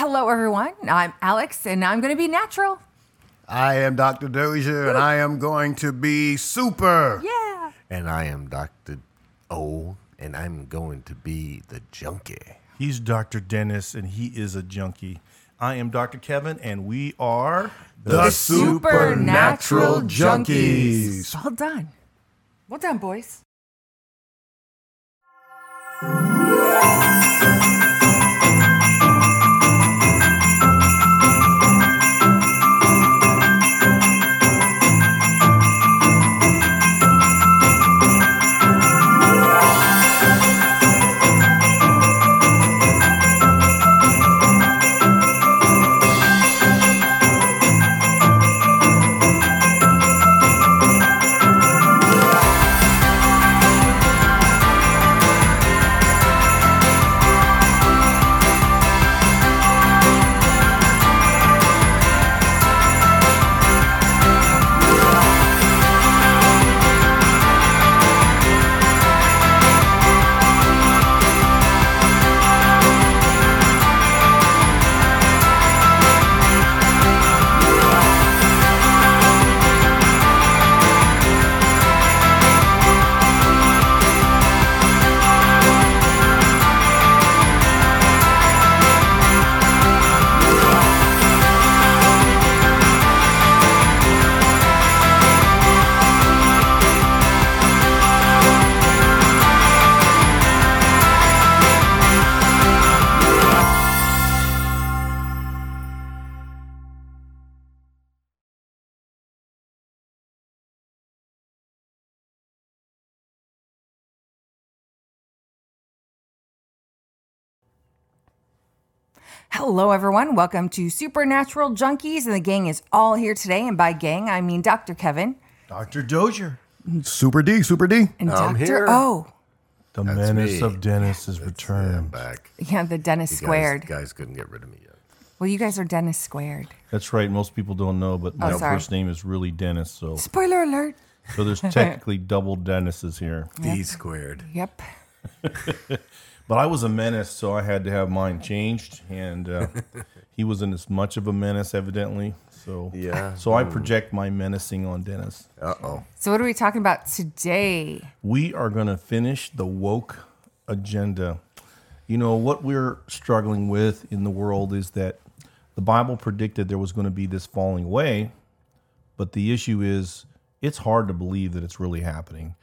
Hello, everyone. I'm Alex, and I'm going to be natural. I am Dr. Dozier, and I am going to be super. Yeah. And I am Dr. O, and I'm going to be the junkie. He's Dr. Dennis, and he is a junkie. I am Dr. Kevin, and we are The, Supernatural Junkies. Well done. Well done, boys. Hello, everyone. Welcome to Supernatural Junkies, and the gang is all here today. And by gang, I mean Dr. Kevin Dr. Dozier. Super D, Super D. and I'm Dr. here. O. The That's menace me. of Dennis is I'm returned. back. Yeah, the Dennis You guys- squared. Guys, couldn't get rid of me yet. Well, you guys are Dennis squared. That's right. Most people don't know, but my Oh, sorry. first name is really Dennis. So, Spoiler alert. so there's technically double Dennises here. D squared. Yep. But I was a menace, so I had to have mine changed, and uh, he wasn't as much of a menace, evidently. So Yeah. So I project my menacing on Dennis. Uh oh. So, what are we talking about today? We are going to finish the woke agenda. You know, what we're struggling with in the world is that the Bible predicted there was going to be this falling away, but the issue is it's hard to believe that it's really happening.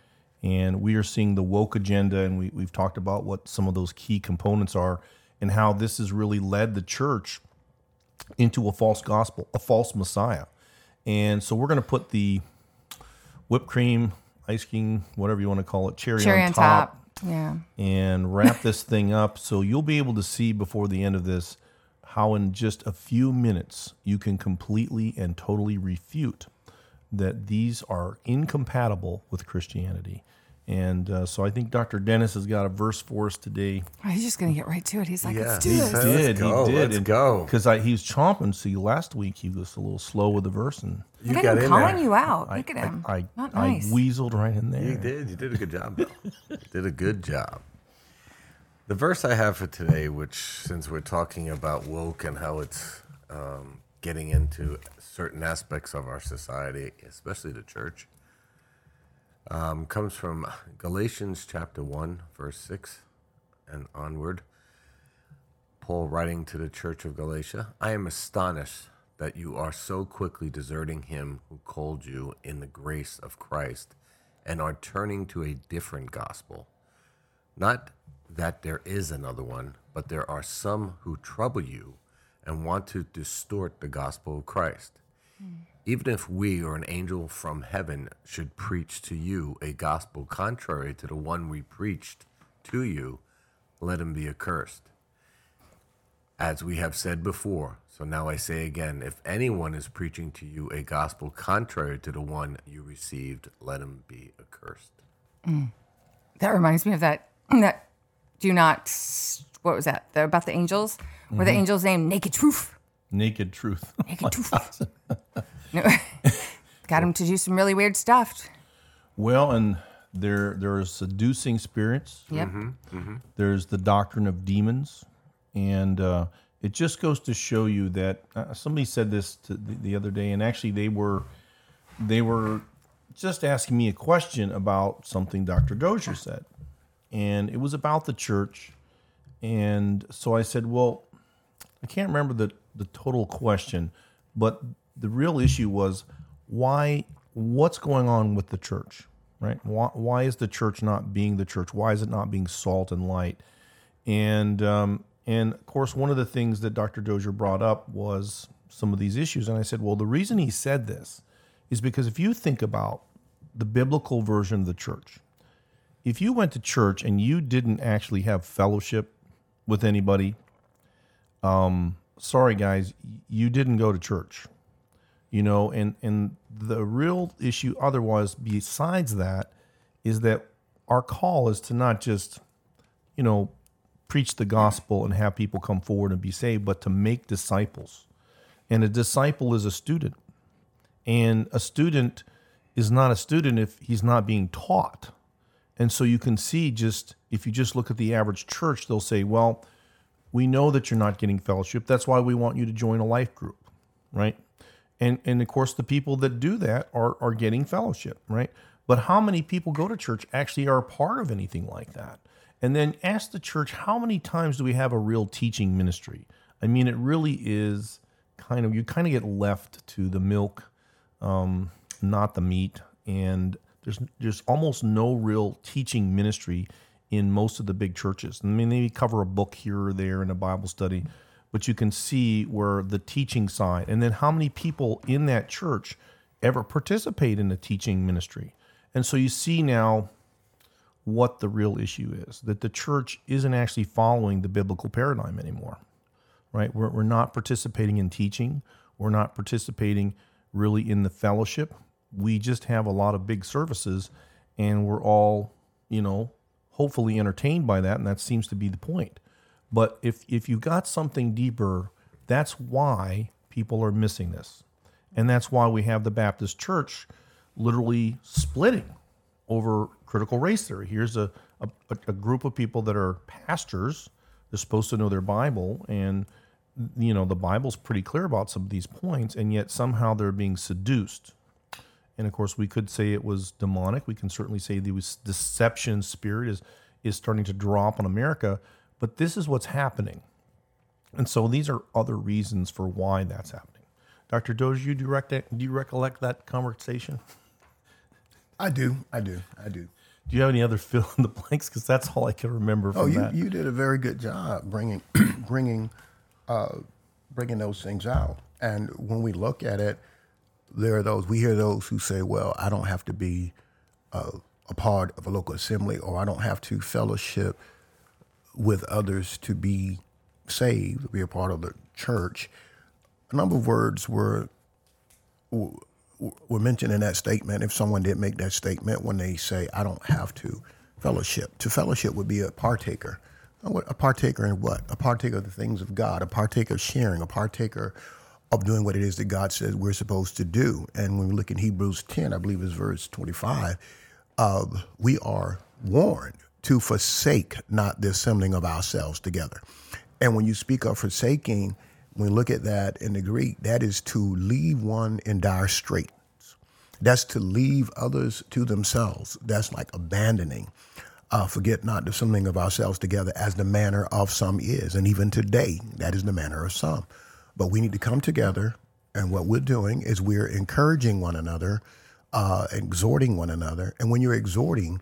And we are seeing the woke agenda, and we, we've talked about what some of those key components are and how this has really led the church into a false gospel, a false Messiah. And so we're going to put the whipped cream, ice cream, whatever you want to call it, cherry, Cherry on, on top, top. Yeah. and wrap this thing up. So you'll be able to see before the end of this how, in just a few minutes, you can completely and totally refute that these are incompatible with Christianity. And uh, so I think Dr. Dennis has got a verse for us today. Oh, he's just going to get right to it. He's like, Yeah. let's do He this. said- Let's go, he did. let's go. Because he was chomping. See, last week he was a little slow with the verse, and You Look got at him calling there. you out. I, Look at him. I, Not I nice. weaseled right in there. You did. You did a good job, Bill. You did a good job. The verse I have for today, which since we're talking about woke and how it's um, getting into certain aspects of our society, especially the church, um, comes from Galatians chapter 1, verse 6 and onward. Paul writing to the church of Galatia I am astonished that you are so quickly deserting him who called you in the grace of Christ and are turning to a different gospel. Not that there is another one, but there are some who trouble you and want to distort the gospel of Christ. Even if we or an angel from heaven should preach to you a gospel contrary to the one we preached to you, let him be accursed. As we have said before, so now I say again if anyone is preaching to you a gospel contrary to the one you received, let him be accursed. Mm. That reminds me of that. That do not. What was that? The, about the angels? Where the mm-hmm. angel's named Naked Truth. Naked truth. Naked Truth. No. Got him to do some really weird stuff. well, and there there are seducing spirits. Yep. There's the doctrine of demons, and uh, it just goes to show you that uh, somebody said this to the, the other day, and actually they were they were just asking me a question about something Dr. Dozier said, and it was about the church, and so I said, well, I can't remember the the total question, but the real issue was why what's going on with the church, right? Why, why is the church not being the church? Why is it not being salt and light? And um, and of course, one of the things that Dr. Dozier brought up was some of these issues. And I said, well, the reason he said this is because if you think about the biblical version of the church, if you went to church and you didn't actually have fellowship with anybody, um, sorry guys, you didn't go to church. You know, and and the real issue otherwise besides that is that our call is to not just, you know, preach the gospel and have people come forward and be saved, but to make disciples. And a disciple is a student. And a student is not a student if he's not being taught. And so you can see just if you just look at the average church, they'll say, well, we know that you're not getting fellowship. That's why we want you to join a life group, right? And and of course the people that do that are are getting fellowship, right? But how many people go to church actually are part of anything like that? And then ask the church, how many times do we have a real teaching ministry? I mean, it really is kind of, you kind of get left to the milk, um, not the meat. And there's, there's almost no real teaching ministry in most of the big churches. I mean, they cover a book here or there in a Bible study, but you can see where the teaching side, and then how many people in that church ever participate in the teaching ministry. And so you see now what the real issue is that the church isn't actually following the biblical paradigm anymore right? We're, we're not participating in teaching. We're not participating really in the fellowship. We just have a lot of big services and we're all you know hopefully entertained by that and that seems to be the point but if if you got something deeper that's why people are missing this and that's why we have the baptist church literally splitting over critical race theory. Here's a, a, a group of people that are pastors. They're supposed to know their Bible, and you know the Bible's pretty clear about some of these points, and yet somehow they're being seduced. And of course, we could say it was demonic. We can certainly say the deception spirit is is starting to drop on America. But this is what's happening, and so these are other reasons for why that's happening. Dr. Dozier, do you, rec- do you recollect that conversation? I do. I do. I do. Do you have any other fill in the blanks? Because that's all I can remember from oh, you, that. you did a very good job bringing, bringing, uh, bringing those things out. And when we look at it, there are those we hear those who say, "Well, I don't have to be uh, a part of a local assembly, or I don't have to fellowship with others to be saved, to be a part of the church." A number of words were were mentioned in that statement, if someone did make that statement when they say, I don't have to fellowship, to fellowship would be a partaker. A partaker in what? A partaker of the things of God, a partaker of sharing, a partaker of doing what it is that God says we're supposed to do. And when we look in Hebrews 10, I believe it's verse 25, uh, we are warned to forsake not the assembling of ourselves together. And when you speak of forsaking, when we look at that in the Greek, that is to leave one in dire straits. That's to leave others to themselves. That's like abandoning. Uh, forget not the assembling of ourselves together as the manner of some is. And even today, that is the manner of some. But we need to come together. And what we're doing is we're encouraging one another, uh, exhorting one another. And when you're exhorting,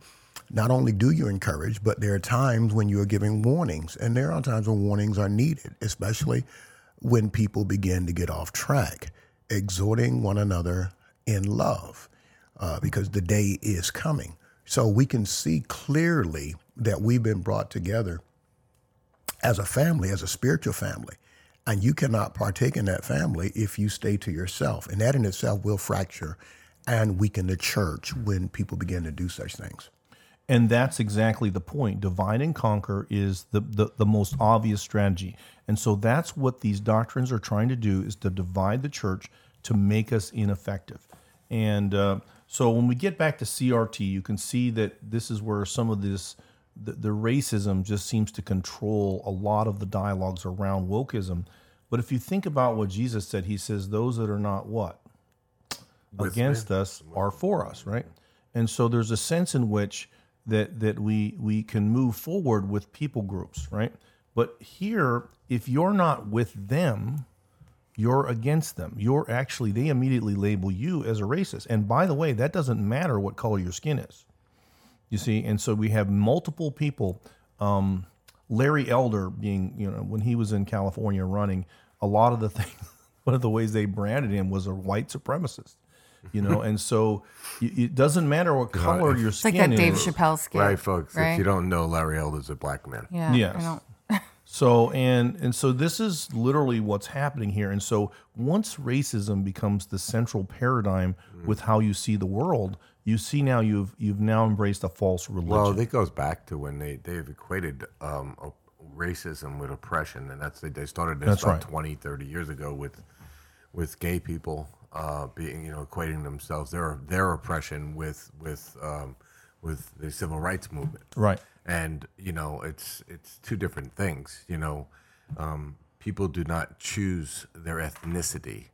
not only do you encourage, but there are times when you are giving warnings. And there are times when warnings are needed, especially when people begin to get off track, exhorting one another in love, uh, because the day is coming. So we can see clearly that we've been brought together as a family, as a spiritual family. And you cannot partake in that family if you stay to yourself. And that in itself will fracture and weaken the church when people begin to do such things. And that's exactly the point. Divide and conquer is the, the, the, most obvious strategy. And so that's what these doctrines are trying to do is to divide the church to make us ineffective. And uh, so when we get back to CRT, you can see that this is where some of this the, the racism just seems to control a lot of the dialogues around wokeism. But if you think about what Jesus said, he says, Those that are not what? Against us are for us, right? And so there's a sense in which that that we we can move forward with people groups, right? But here, if you're not with them, you're against them. You're actually they immediately label you as a racist. And by the way, that doesn't matter what color your skin is. You see, and so we have multiple people. Um, Larry Elder being, you know, when he was in California running, a lot of the things, one of the ways they branded him was a white supremacist. You know, and so it it doesn't matter what color your skin It's like skin that Dave is. Chappelle skit. Right, folks. Right? If you don't know, Larry Elder's a black man. yeah. Yes. I don't, So and and so this is literally what's happening here. And so once racism becomes the central paradigm with how you see the world, you see now you've you've now embraced a false religion. Well, it goes back to when they they've equated um, racism with oppression, and that's they started this That's about right. 20, 30 years ago with with gay people uh, being you know equating themselves their their oppression with with um, with the civil rights movement. right. and you know it's it's two different things you know um, people do not choose their ethnicity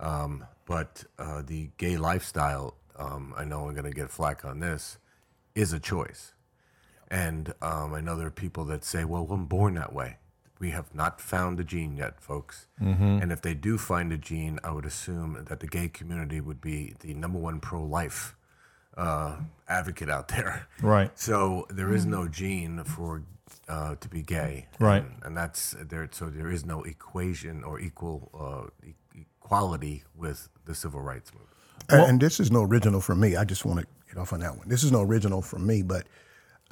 um, but uh, the gay lifestyle um, i know i'm going to get flack on this is a choice and um, i know there are people that say well i'm born that way we have not found the gene yet folks and if they do find a gene i would assume that the gay community would be the number one pro-life uh, advocate out there Right. so there is no gene for uh, to be gay, Right. And, and that's there. So there is no equation or equal uh, e- equality with the civil rights movement. And, and this is no original for me. I just want to get off on that one. This is no original for me, but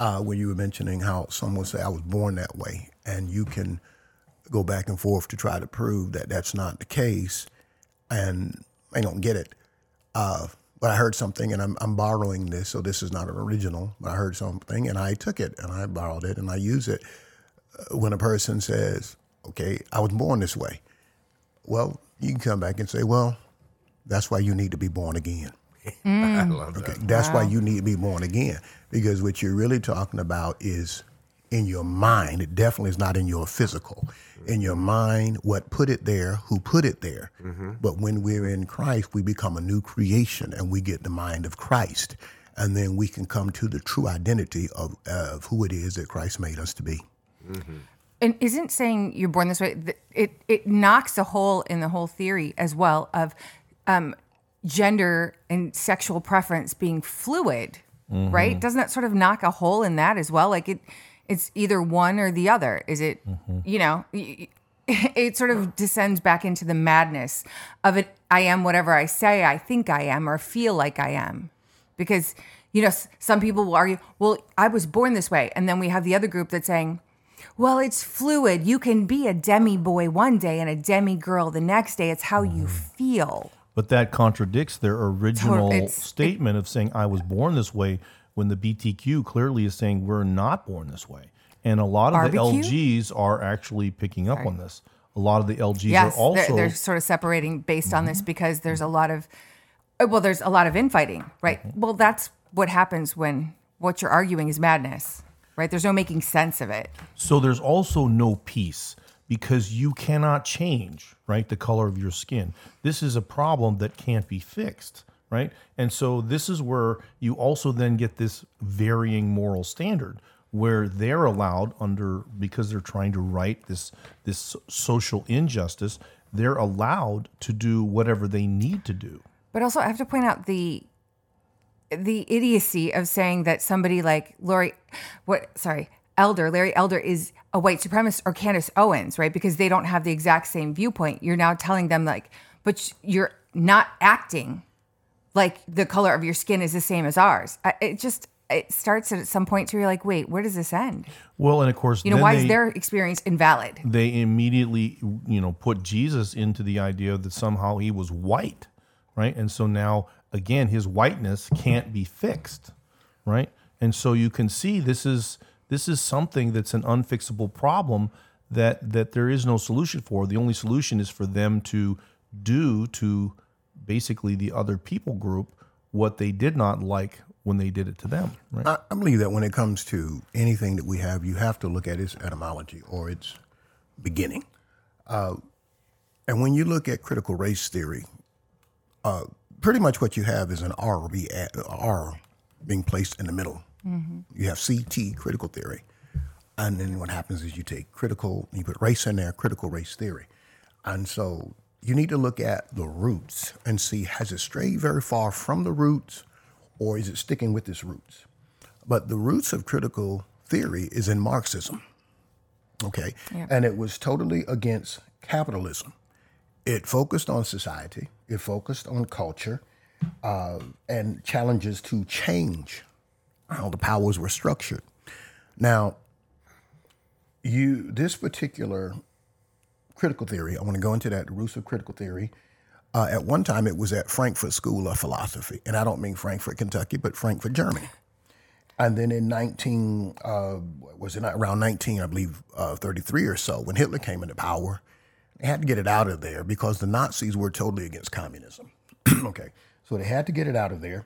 uh, when you were mentioning how someone say I was born that way, and you can go back and forth to try to prove that that's not the case, and I don't get it. Uh, but I heard something, and I'm, I'm borrowing this, so this is not an original. But I heard something, and I took it, and I borrowed it, and I use it. Uh, when a person says, "Okay, I was born this way," well, you can come back and say, "Well, that's why you need to be born again." I love Okay, that. that's why you need to be born again because what you're really talking about is in your mind. It definitely is not in your physical. In your mind, what put it there, who put it there. But when we're in Christ, we become a new creation and we get the mind of Christ. And then we can come to the true identity of, of who it is that Christ made us to be. and isn't saying you're born this way it it knocks a hole in the whole theory as well of um, gender and sexual preference being fluid right? Mm-hmm. Doesn't that sort of knock a hole in that as well? Like it it's either one or the other. Is it mm-hmm. you know it sort of descends back into the madness of it i am whatever i say i think i am or feel like i am. Because you know some people will argue well i was born this way. And then we have the other group that's saying well it's fluid. You can be a demi boy one day and a demi girl the next day. It's how you mm-hmm. feel But that contradicts their original it's- statement of saying I was born this way when the BTQ clearly is saying we're not born this way. And a lot of Barbecue? the LGs are actually picking up on this. A lot of the LGs yes are also they're, they're sort of separating based on this because there's a lot of uh, well there's a lot of infighting right? Well that's what happens when what you're arguing is madness right? There's no making sense of it. So there's also no peace because you cannot change, right, the color of your skin. This is a problem that can't be fixed, right? And so this is where you also then get this varying moral standard where they're allowed under because they're trying to right this this social injustice, they're allowed to do whatever they need to do. But also, I have to point out the the idiocy of saying that somebody like Lori, what? Sorry, Elder Larry Elder is a white supremacist or Candace Owens, right? Because they don't have the exact same viewpoint. You're now telling them like, but you're not acting like the color of your skin is the same as ours. It just it starts at some point to you're like, wait, where does this end? Well, and of course, You know, why they- is their experience invalid? they immediately you know put Jesus into the idea that somehow he was white, right? And so now again his whiteness can't be fixed, right? And so you can see this is this is something that's an unfixable problem that that there is no solution for. The only solution is for them to do to basically the other people group what they did not like when they did it to them, right? I, I believe that when it comes to anything that we have, you have to look at its etymology or its beginning. Uh, and when you look at critical race theory, uh, pretty much what you have is an R, be R being placed in the middle. You have CT, critical theory. And then what happens is you take critical, you put race in there, critical race theory. And so you need to look at the roots and see has it strayed very far from the roots or is it sticking with its roots? But the roots of critical theory is in Marxism. Okay. And it was totally against capitalism. It focused on society, it focused on culture, uh, and challenges to change how the powers were structured. Now, you this particular critical theory, I want to go into that, the roots of critical theory. Uh, at one time, it was at Frankfurt School of Philosophy, and I don't mean Frankfurt, Kentucky, but Frankfurt, Germany. And then in 19, uh, was it not around 19, I believe, uh, 33 or so, when Hitler came into power, they had to get it out of there because the Nazis were totally against communism. okay, so they had to get it out of there.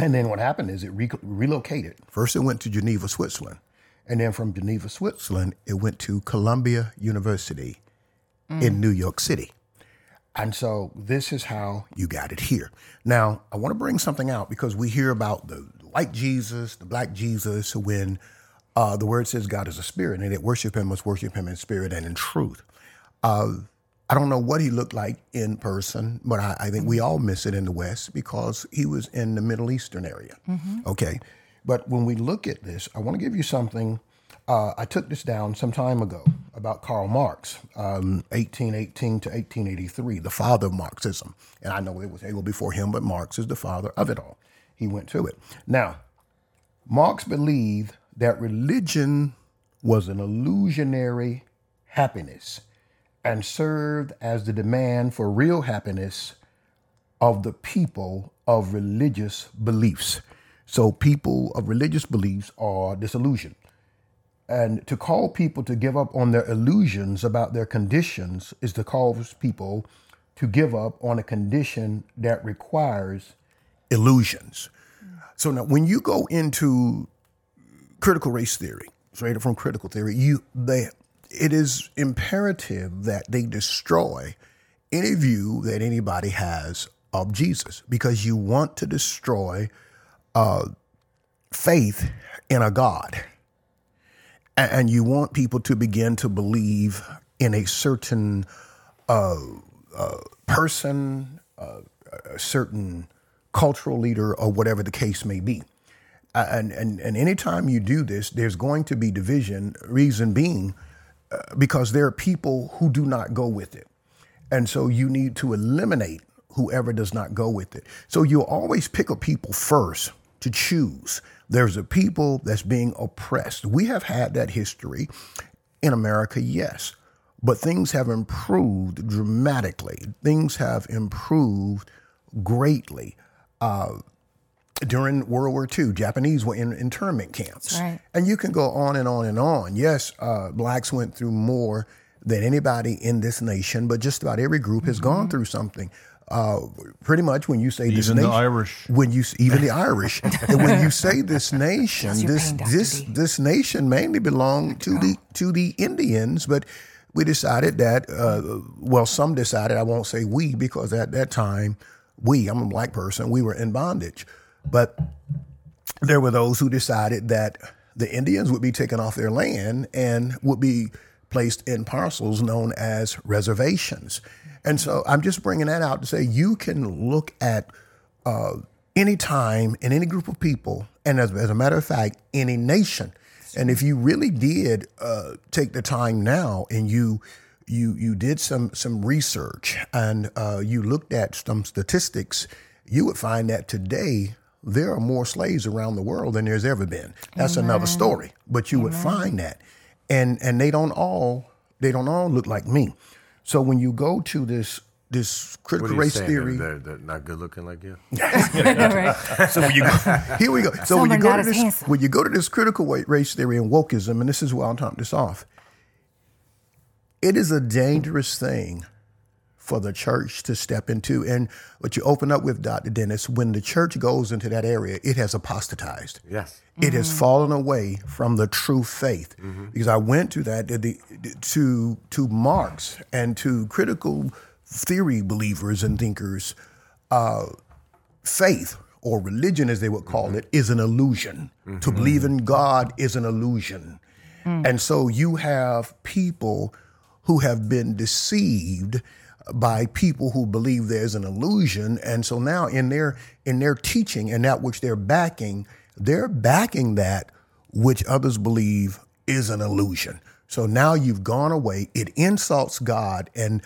And then what happened is it re- relocated. First, it went to Geneva, Switzerland. And then from Geneva, Switzerland, it went to Columbia University in New York City. And so this is how you got it here. Now, I want to bring something out because we hear about the white Jesus, the black Jesus, when uh, the word says God is a spirit and that worship him must worship him in spirit and in truth. Uh, I don't know what he looked like in person, but I, I think we all miss it in the West because he was in the Middle Eastern area. Okay. But when we look at this, I want to give you something. Uh, I took this down some time ago about Karl Marx, um, 1818 to 1883, the father of Marxism. And I know it was Hegel before him, but Marx is the father of it all. He went to it. Now, Marx believed that religion was an illusionary happiness and served as the demand for real happiness of the people of religious beliefs. So, people of religious beliefs are disillusioned. And to call people to give up on their illusions about their conditions is to cause people to give up on a condition that requires illusions. So now, when you go into critical race theory, straight from critical theory, you they it is imperative that they destroy any view that anybody has of Jesus because you want to destroy uh, faith in a God, and you want people to begin to believe in a certain uh, uh, person, uh, a certain cultural leader, or whatever the case may be. And, and, and anytime you do this, there's going to be division, reason being because there are people who do not go with it. And so you need to eliminate whoever does not go with it. So you'll always pick a people first to choose. There's a people that's being oppressed. We have had that history in America, yes, but things have improved dramatically. Things have improved greatly. Uh, during World War II, Japanese were in internment camps. right. And you can go on and on and on. Yes, uh, blacks went through more than anybody in this nation, but just about every group has gone through something. Uh, pretty much when you say this Even the nation, Irish. when you even the Irish, and when you say this nation, this this D? this nation mainly belonged to the to the Indians, but we decided that uh, well, some decided I won't say we because at that time we I'm a black person we were in bondage, but there were those who decided that the Indians would be taken off their land and would be placed in parcels known as reservations. And so I'm just bringing that out to say you can look at uh, any time in any group of people, and as, as a matter of fact, any nation. And if you really did uh, take the time now and you you you did some some research and uh, you looked at some statistics, you would find that today there are more slaves around the world than there's ever been. That's another story, but you would find that, and and they don't all they don't all look like me. So when you go to this this What critical are you race saying? theory, They're, they're not good looking like you. so when you go, here we go. So when you go to this, handsome. when you go to this critical wa- race theory and wokeism, and this is where I'm talking this off. It is a dangerous thing for the church to step into. And what you open up with, Dr. Dennis, when the church goes into that area, it has apostatized. Yes. It has mm-hmm. fallen away from the true faith. Mm-hmm. Because I went to that, the, the- to, to Marx and to critical theory believers and thinkers, uh, faith or religion, as they would call mm-hmm. it, is an illusion. To believe in God is an illusion. Mm. And so you have people who have been deceived by people who believe there's an illusion. And so now in their in their teaching and that which they're backing, they're backing that which others believe is an illusion. So now you've gone away, it insults God and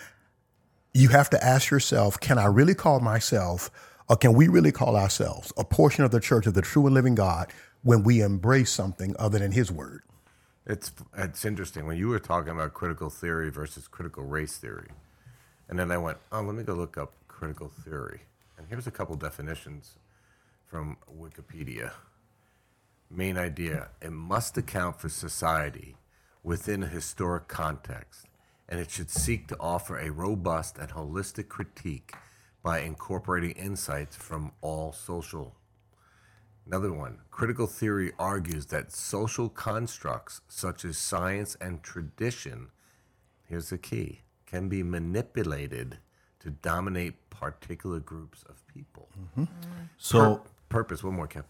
you have to ask yourself, can I really call myself, or can we really call ourselves a portion of the church of the true and living God when we embrace something other than his word? It's it's interesting when you were talking about critical theory versus critical race theory, and then I went, oh, let me go look up critical theory, and here's a couple definitions from Wikipedia. Main idea: it must account for society within a historic context, and it should seek to offer a robust and holistic critique by incorporating insights from all social Another one. Critical theory argues that social constructs such as science and tradition, here's the key, can be manipulated to dominate particular groups of people. Mm-hmm. So Purpose, one more, Kev.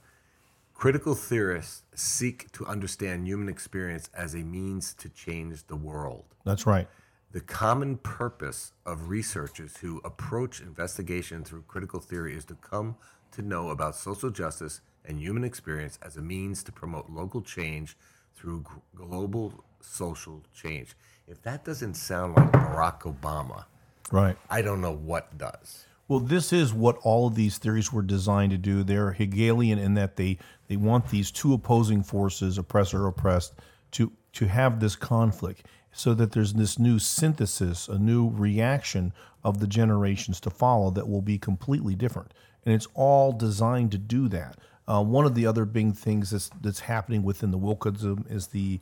Critical theorists seek to understand human experience as a means to change the world. that's right. The common purpose of researchers who approach investigation through critical theory is to come to know about social justice and human experience as a means to promote local change through global social change. If that doesn't sound like Barack Obama, Right. I don't know what does. Well, this is what all of these theories were designed to do. They're Hegelian in that they they want these two opposing forces, oppressor oppressed, to to have this conflict, so that there's this new synthesis, a new reaction of the generations to follow that will be completely different, and it's all designed to do that. Uh, one of the other big things that's that's happening within the wokeism is the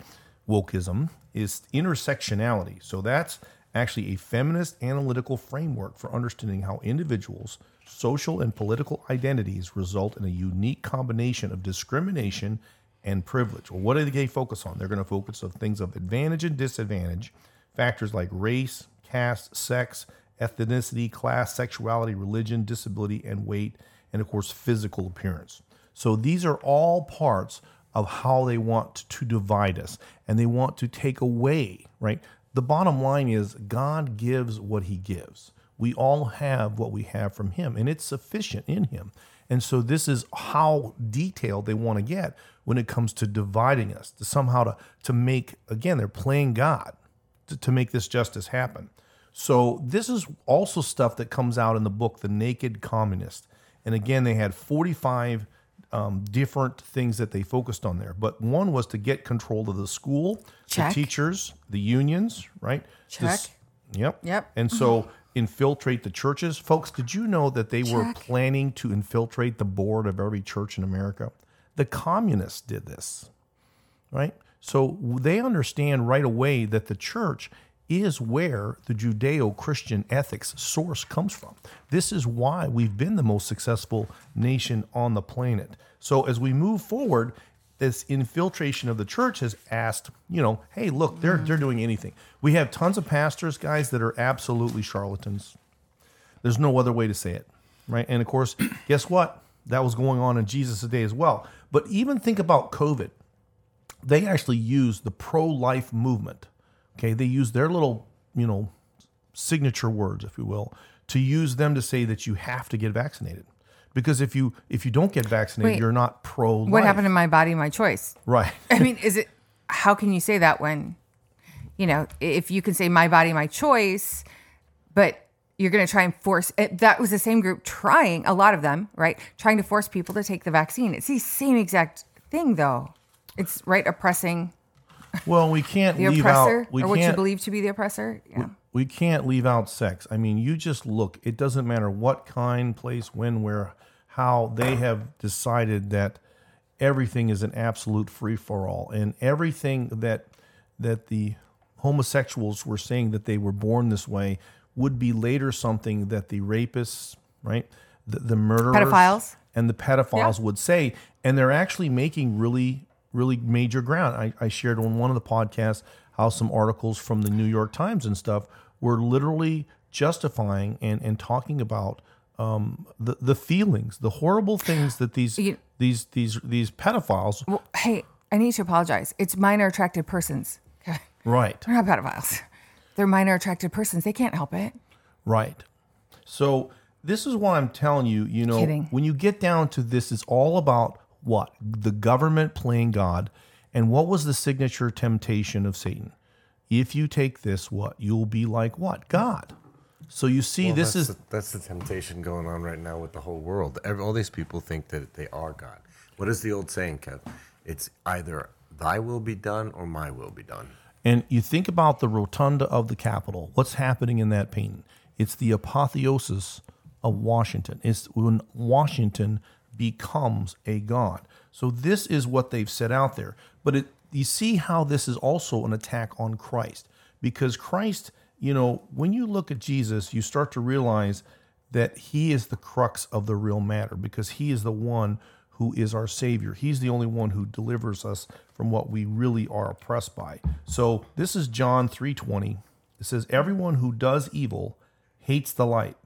wokeism is intersectionality. So that's actually a feminist analytical framework for understanding how individuals' social and political identities result in a unique combination of discrimination and privilege. Well, what do they focus on? They're going to focus on things of advantage and disadvantage, factors like race, caste, sex, ethnicity, class, sexuality, religion, disability, and weight, and of course, physical appearance. So these are all parts of how they want to divide us and they want to take away, right? The bottom line is God gives what he gives. We all have what we have from him and it's sufficient in him. And so this is how detailed they want to get when it comes to dividing us, to somehow to, to make, again, they're playing God to, to make this justice happen. So this is also stuff that comes out in the book, The Naked Communist. And again, they had 45 um, different things that they focused on there. But one was to get control of the school, Check. the teachers, the unions, right? Check. yep. Yep. And so infiltrate the churches. Folks, did you know that they were planning to infiltrate the board of every church in America? The communists did this right? So they understand right away that the church is where the Judeo Christian ethics source comes from. This is why we've been the most successful nation on the planet. So as we move forward, this infiltration of the church has asked, you know, hey, look, they're they're doing anything. We have tons of pastors, guys, that are absolutely charlatans. There's no other way to say it, right? And of course, guess what? That was going on in Jesus' day as well. But even think about COVID they actually used the pro-life movement. Okay, they use their little, you know, signature words, if you will, to use them to say that you have to get vaccinated. Because if you if you don't get vaccinated, Wait. you're not pro-life. What happened to my body, my choice? Right. I mean, is it? How can you say that when, you know, if you can say my body, my choice, but you're going to try and force it, that was the same group trying a lot of them, right? Trying to force people to take the vaccine. It's the same exact thing, though. It's right oppressing Well, we can't the leave oppressor, out. We or what you can't. believe to be the oppressor. Yeah. we can't leave out sex. I mean, you just look. It doesn't matter what kind, place, when, where, how. They have decided that everything is an absolute free for all, and everything that that the homosexuals were saying that they were born this way would be later something that the rapists, right, the, the murderers, Pedophiles. and the pedophiles Yeah. would say, and they're actually making really, really major ground. I, I shared on one of the podcasts how some articles from the New York Times and stuff were literally justifying and, and talking about um, the the feelings, the horrible things that these You- these these these pedophiles, Well, hey, I need to apologize. It's minor attracted persons. Okay. right, They're not pedophiles. They're minor attracted persons. They can't help it. Right. So this is why I'm telling you. You know, Kidding. when you get down to this, it's all about what the government playing God, and what was the signature temptation of Satan? If you take this, what you'll be like? What God? So you see, Well, this that's is the, that's the temptation going on right now with the whole world. All these people think that they are God. What is the old saying, Kev? It's either thy will be done or my will be done. And you think about the rotunda of the Capitol. What's happening in that painting? It's the apotheosis of Washington. It's when Washington becomes a god. So this is what they've set out there. But it, you see how this is also an attack on Christ because Christ, you know, when you look at Jesus, you start to realize that he is the crux of the real matter because he is the one who is our savior. He's the only one who delivers us from what we really are oppressed by. So this is John 3:20. It says everyone who does evil hates the light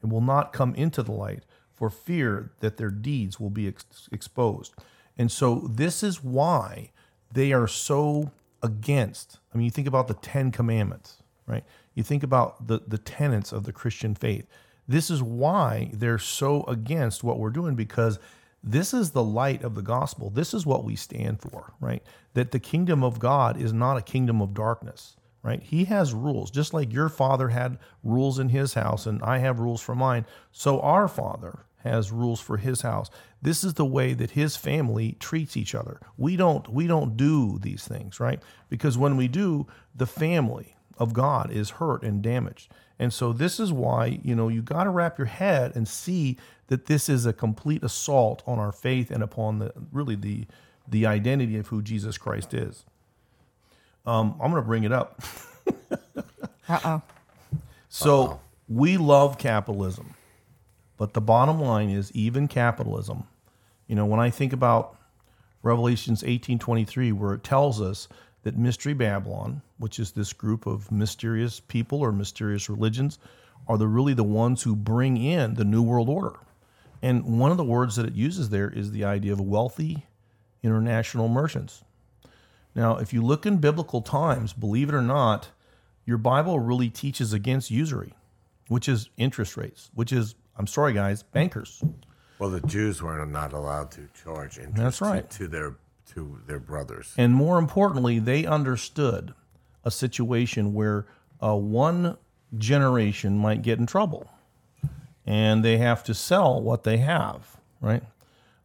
and will not come into the light for fear that their deeds will be ex- exposed. And so this is why they are so against. I mean, you think about the 10 commandments, right? You think about the the tenets of the Christian faith. This is why they're so against what we're doing because this is the light of the gospel. This is what we stand for, right? That the kingdom of God is not a kingdom of darkness, right? He has rules, just like your father had rules in his house and I have rules for mine. So our father has rules for his house. This is the way that his family treats each other. We don't we don't do these things, right? Because when we do, the family of God is hurt and damaged. And so this is why, you know, you got to wrap your head and see that this is a complete assault on our faith and upon the really the the identity of who Jesus Christ is. Um, I'm going to bring it up. Uh oh. So we love capitalism, but the bottom line is even capitalism. You know, when I think about Revelations 18:23, where it tells us that Mystery Babylon, which is this group of mysterious people or mysterious religions, are the really the ones who bring in the new world order. And one of the words that it uses there is the idea of wealthy international merchants. Now, if you look in biblical times, believe it or not, your Bible really teaches against usury, which is interest rates, which is, I'm sorry, guys, bankers. Well, the Jews were not allowed to charge interest That's to- right. to, their to their brothers. And more importantly, they understood a situation where uh, one generation might get in trouble and they have to sell what they have, right?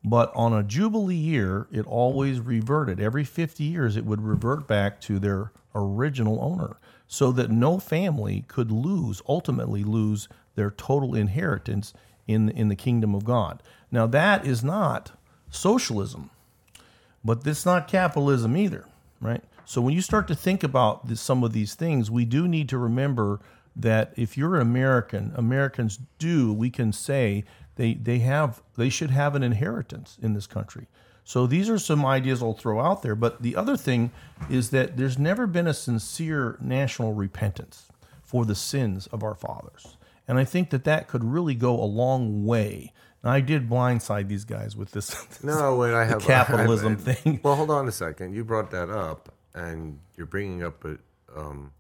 But on a Jubilee year, it always reverted. Every 50 years, it would revert back to their original owner so that no family could lose, ultimately lose their total inheritance in, in the kingdom of God. Now, that is not socialism but it's not capitalism either, right? So when you start to think about this, some of these things, we do need to remember that if you're an American, Americans do we can say they they have they should have an inheritance in this country. So these are some ideas I'll throw out there. But the other thing is that there's never been a sincere national repentance for the sins of our fathers, and I think that that could really go a long way. And I did blindside these guys with this. No, wait, I have capitalism I- I- thing. Well, hold on a second. You brought that up, and you're bringing up a um,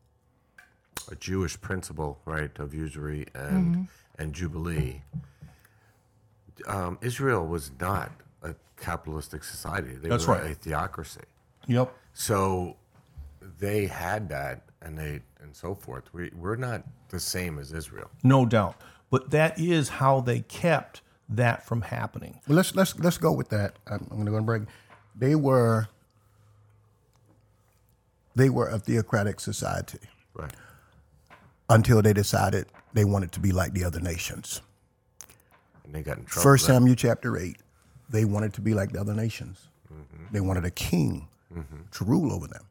a Jewish principle, right, of usury and and jubilee. Um, Israel was not a capitalistic society. They That's were right. a theocracy. Yep. So they had that, and they and so forth. We we're not the same as Israel. No doubt. But that is how they kept that from happening. Well, let's let's let's go with that. I'm, I'm going to go and break. They were they were a theocratic society Right. until they decided they wanted to be like the other nations. And they got in trouble. First then. Samuel chapter eight, they wanted to be like the other nations. Mm-hmm. They wanted a king mm-hmm. to rule over them.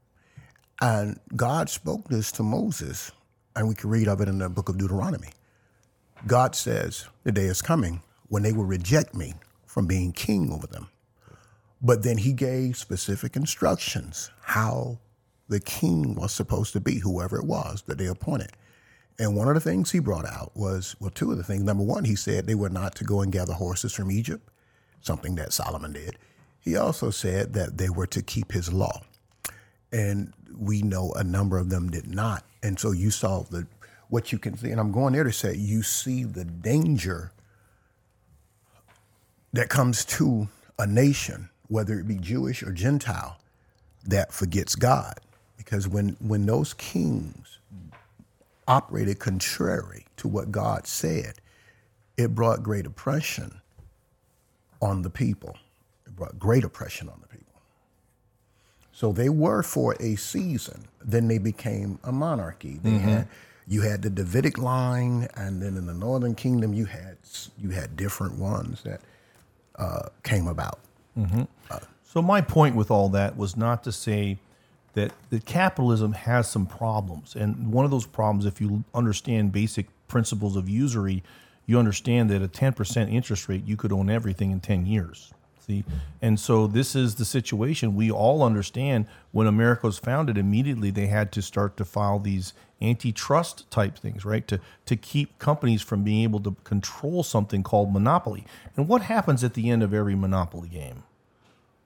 And God spoke this to Moses and we can read of it in the book of Deuteronomy. God says, The day is coming when they will reject me from being king over them. But then he gave specific instructions how the king was supposed to be, whoever it was that they appointed. And one of the things he brought out was, well, two of the things. Number one, he said they were not to go and gather horses from Egypt, something that Solomon did. He also said that they were to keep his law. And we know a number of them did not. And so you saw the what you can see, and I'm going there to say you see the danger that comes to a nation, whether it be Jewish or Gentile, that forgets God. Because when, when those kings operated contrary to what God said, it brought great oppression on the people. It brought great oppression on the people. So they were for a season. Then they became a monarchy. They mm-hmm. had you had the Davidic line, and then in the Northern Kingdom you had you had different ones that uh, came about. Mm-hmm. Uh, so my point with all that was not to say that that capitalism has some problems, and one of those problems, if you understand basic principles of usury, you understand that a ten percent interest rate, you could own everything in ten years. And so this is the situation. We all understand when America was founded, immediately they had to start to file these antitrust type things, right? To to keep companies from being able to control something called monopoly. And what happens at the end of every monopoly game?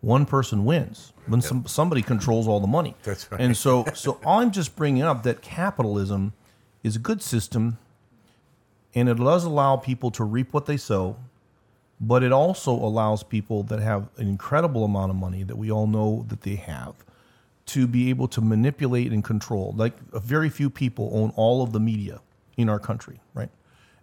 One person wins when yep. some, somebody controls all the money. That's right. And so so I'm just bringing up that capitalism is a good system, and it does allow people to reap what they sow. But it also allows people that have an incredible amount of money that we all know that they have to be able to manipulate and control. Like very few people own all of the media in our country, right?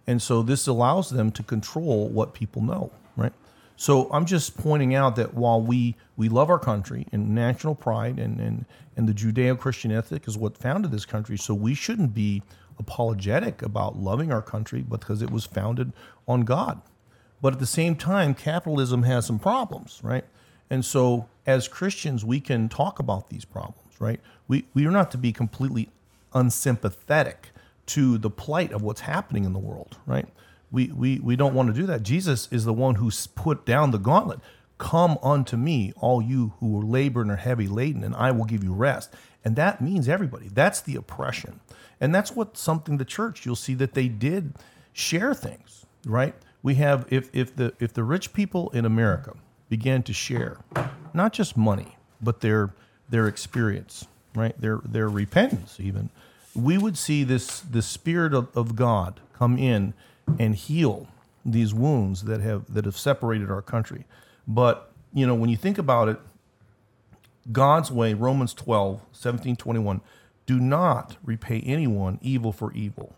And so this allows them to control what people know, right? So I'm just pointing out that while we we love our country and national pride and and, and the Judeo-Christian ethic is what founded this country, so we shouldn't be apologetic about loving our country because it was founded on God. But at the same time, capitalism has some problems, right? And so, as Christians, we can talk about these problems, right? We, we are not to be completely unsympathetic to the plight of what's happening in the world, right? We, we, we don't want to do that. Jesus is the one who's put down the gauntlet. Come unto me, all you who are laboring are heavy laden, and I will give you rest. And that means everybody. That's the oppression. And that's what something the church, you'll see that they did share things, right? We have, if, if, the, if the rich people in America, began to share not just money, but their their experience, right? Their their repentance even. We would see this the spirit of, of God come in and heal these wounds that have that have separated our country. But you know, when you think about it, God's way, Romans 12, 17, 21, do not repay anyone evil for evil.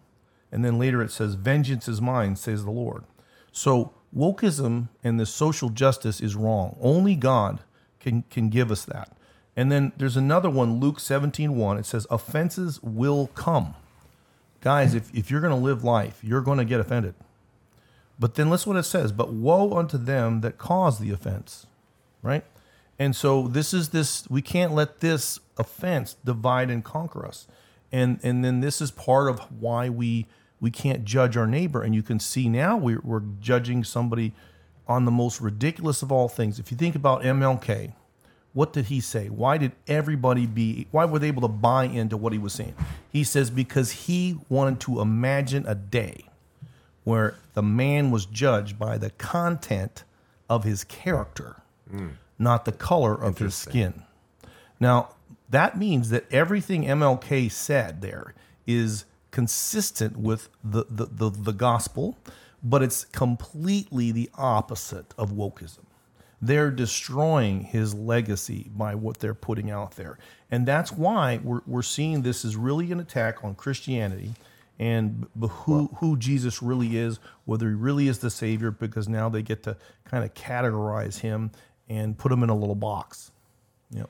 And then later it says, Vengeance is mine, says the Lord. So wokeism and this social justice is wrong. Only God can, can give us that. And then there's another one, Luke 17 1. It says, Offenses will come. Guys, if, if you're going to live life, you're going to get offended. But then listen what it says, but woe unto them that cause the offense, right? And so this is this, we can't let this offense divide and conquer us. And, and then this is part of why we we can't judge our neighbor. And you can see now we're, we're judging somebody on the most ridiculous of all things. If you think about MLK, what did he say? Why did everybody be, why were they able to buy into what he was saying? He says, because he wanted to imagine a day where the man was judged by the content of his character, mm. not the color of his skin. Now, that means that everything MLK said there is consistent with the, the, the, the gospel, but it's completely the opposite of wokeism. They're destroying his legacy by what they're putting out there. And that's why we're, we're seeing this is really an attack on Christianity and who, who Jesus really is, whether he really is the Savior, because now they get to kind of categorize him and put him in a little box. Yep.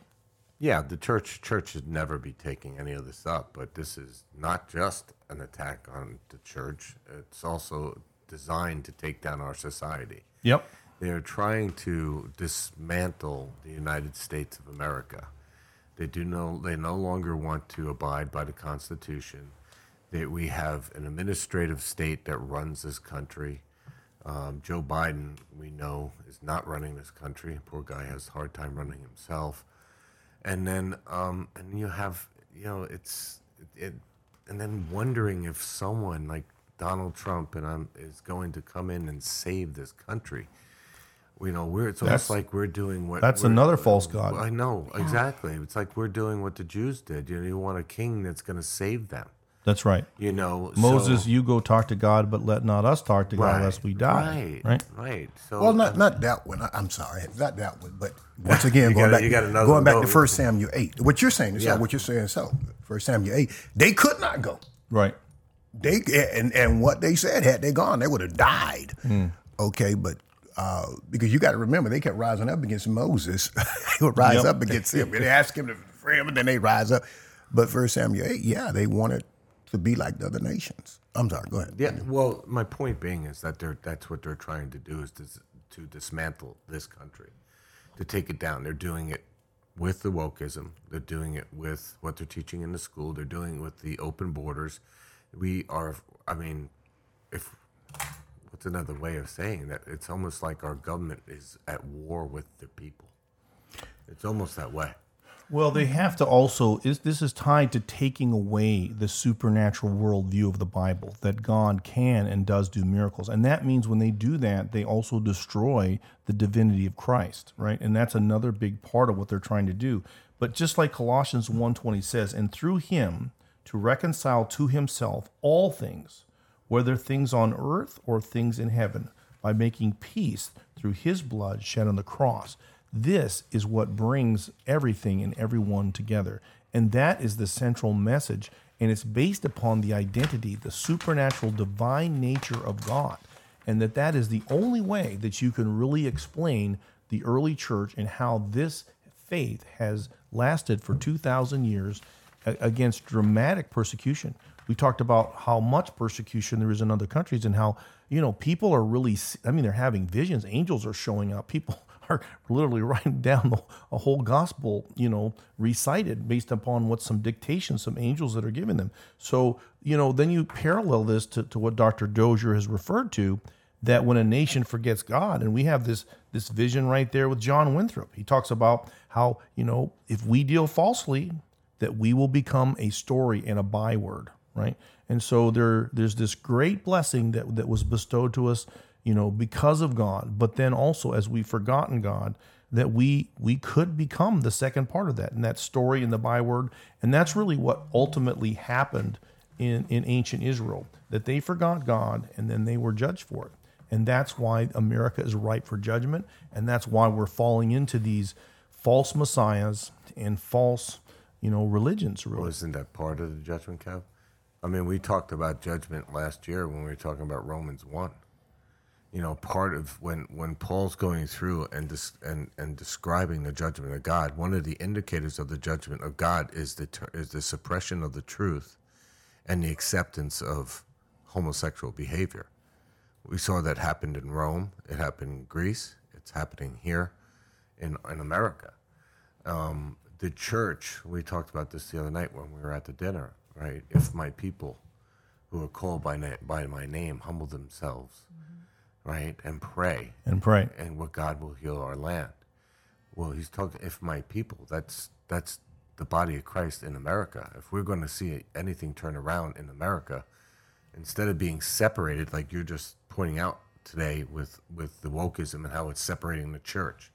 Yeah, the church church should never be taking any of this up, but this is not just an attack on the church. It's also designed to take down our society. Yep. They're trying to dismantle the United States of America. They do no they no longer want to abide by the Constitution. That we have an administrative state that runs this country. Um, Joe Biden, we know, is not running this country. Poor guy has a hard time running himself. And then, um, and you have, you know, it's, it, and then wondering if someone like Donald Trump and I'm is going to come in and save this country. You know, we're it's almost That's- like we're doing what that's another false god. I know exactly. It's like we're doing what the Jews did. You know, you want a king that's going to save them. That's right. You know, so- Moses, you go talk to God, but let not us talk to God Right, lest we die. Right, Right. right. So Well, not not that one. I, I'm sorry, not that one. But once again, going got- back, you got another going back to First Samuel eight. What you're saying is Yeah. so. What you're saying is so. First Samuel eight. They could not go. Right. They and and what they said had they gone, they would have died. Hmm. Okay, but. Uh, because you got to remember, they kept rising up against Moses. they would rise Yep. up against him. And they asked him to free him, and then they rise up. But First Samuel eight, yeah, they wanted to be like the other nations. I'm sorry. Go ahead. Yeah. Well, my point being is that they're that's what they're trying to do is to, to dismantle this country, to take it down. They're doing it with the wokeism. They're doing it with what they're teaching in the school. They're doing it with the open borders. We are. I mean, if what's another way of saying that? It's almost like our government is at war with the people. It's almost that way. Well, they have to also is this is tied to taking away the supernatural worldview of the Bible that God can and does do miracles, and that means when they do that, they also destroy the divinity of Christ, right? And that's another big part of what they're trying to do. But just like Colossians 1:20 says, and through him to reconcile to himself all things, whether things on earth or things in heaven, by making peace through his blood shed on the cross. This is what brings everything and everyone together. And that is the central message. And it's based upon the identity, the supernatural divine nature of God. And that that is the only way that you can really explain the early church and how this faith has lasted for 2,000 years against dramatic persecution. We talked about how much persecution there is in other countries and how, you know, people are really, I mean, they're having visions. Angels are showing up. People are literally writing down a whole gospel, you know, recited based upon what some dictation, some angels that are giving them. So, you know, then you parallel this to, to what Dr. Dozier has referred to that when a nation forgets God, and we have this this vision right there with John Winthrop. He talks about how, you know, if we deal falsely, that we will become a story and a byword, right? And so there there's this great blessing that that was bestowed to us, you know, because of God, but then also as we've forgotten God, that we we could become the second part of that and that story and the byword. And that's really what ultimately happened in, in ancient Israel, that they forgot God and then they were judged for it. And that's why America is ripe for judgment. And that's why we're falling into these false messiahs and false, you know, religions, really. Wasn't that part of the judgment, Kev? I mean, we talked about judgment last year when we were talking about Romans one. You know, part of when when Paul's going through and dis, and and describing the judgment of God, one of the indicators of the judgment of God is the ter- is the suppression of the truth, and the acceptance of homosexual behavior. We saw that happened in Rome. It happened in Greece. It's happening here, in in America um, the church, we talked about this the other night when we were at the dinner, right? If my people who are called by, na- by my name humble themselves, right, and pray, and pray. and what God will heal our land. Well, he's talking, if my people, that's, that's the body of Christ in America. If we're going to see anything turn around in America, instead of being separated, like you're just pointing out today with, with the wokeism and how it's separating the church,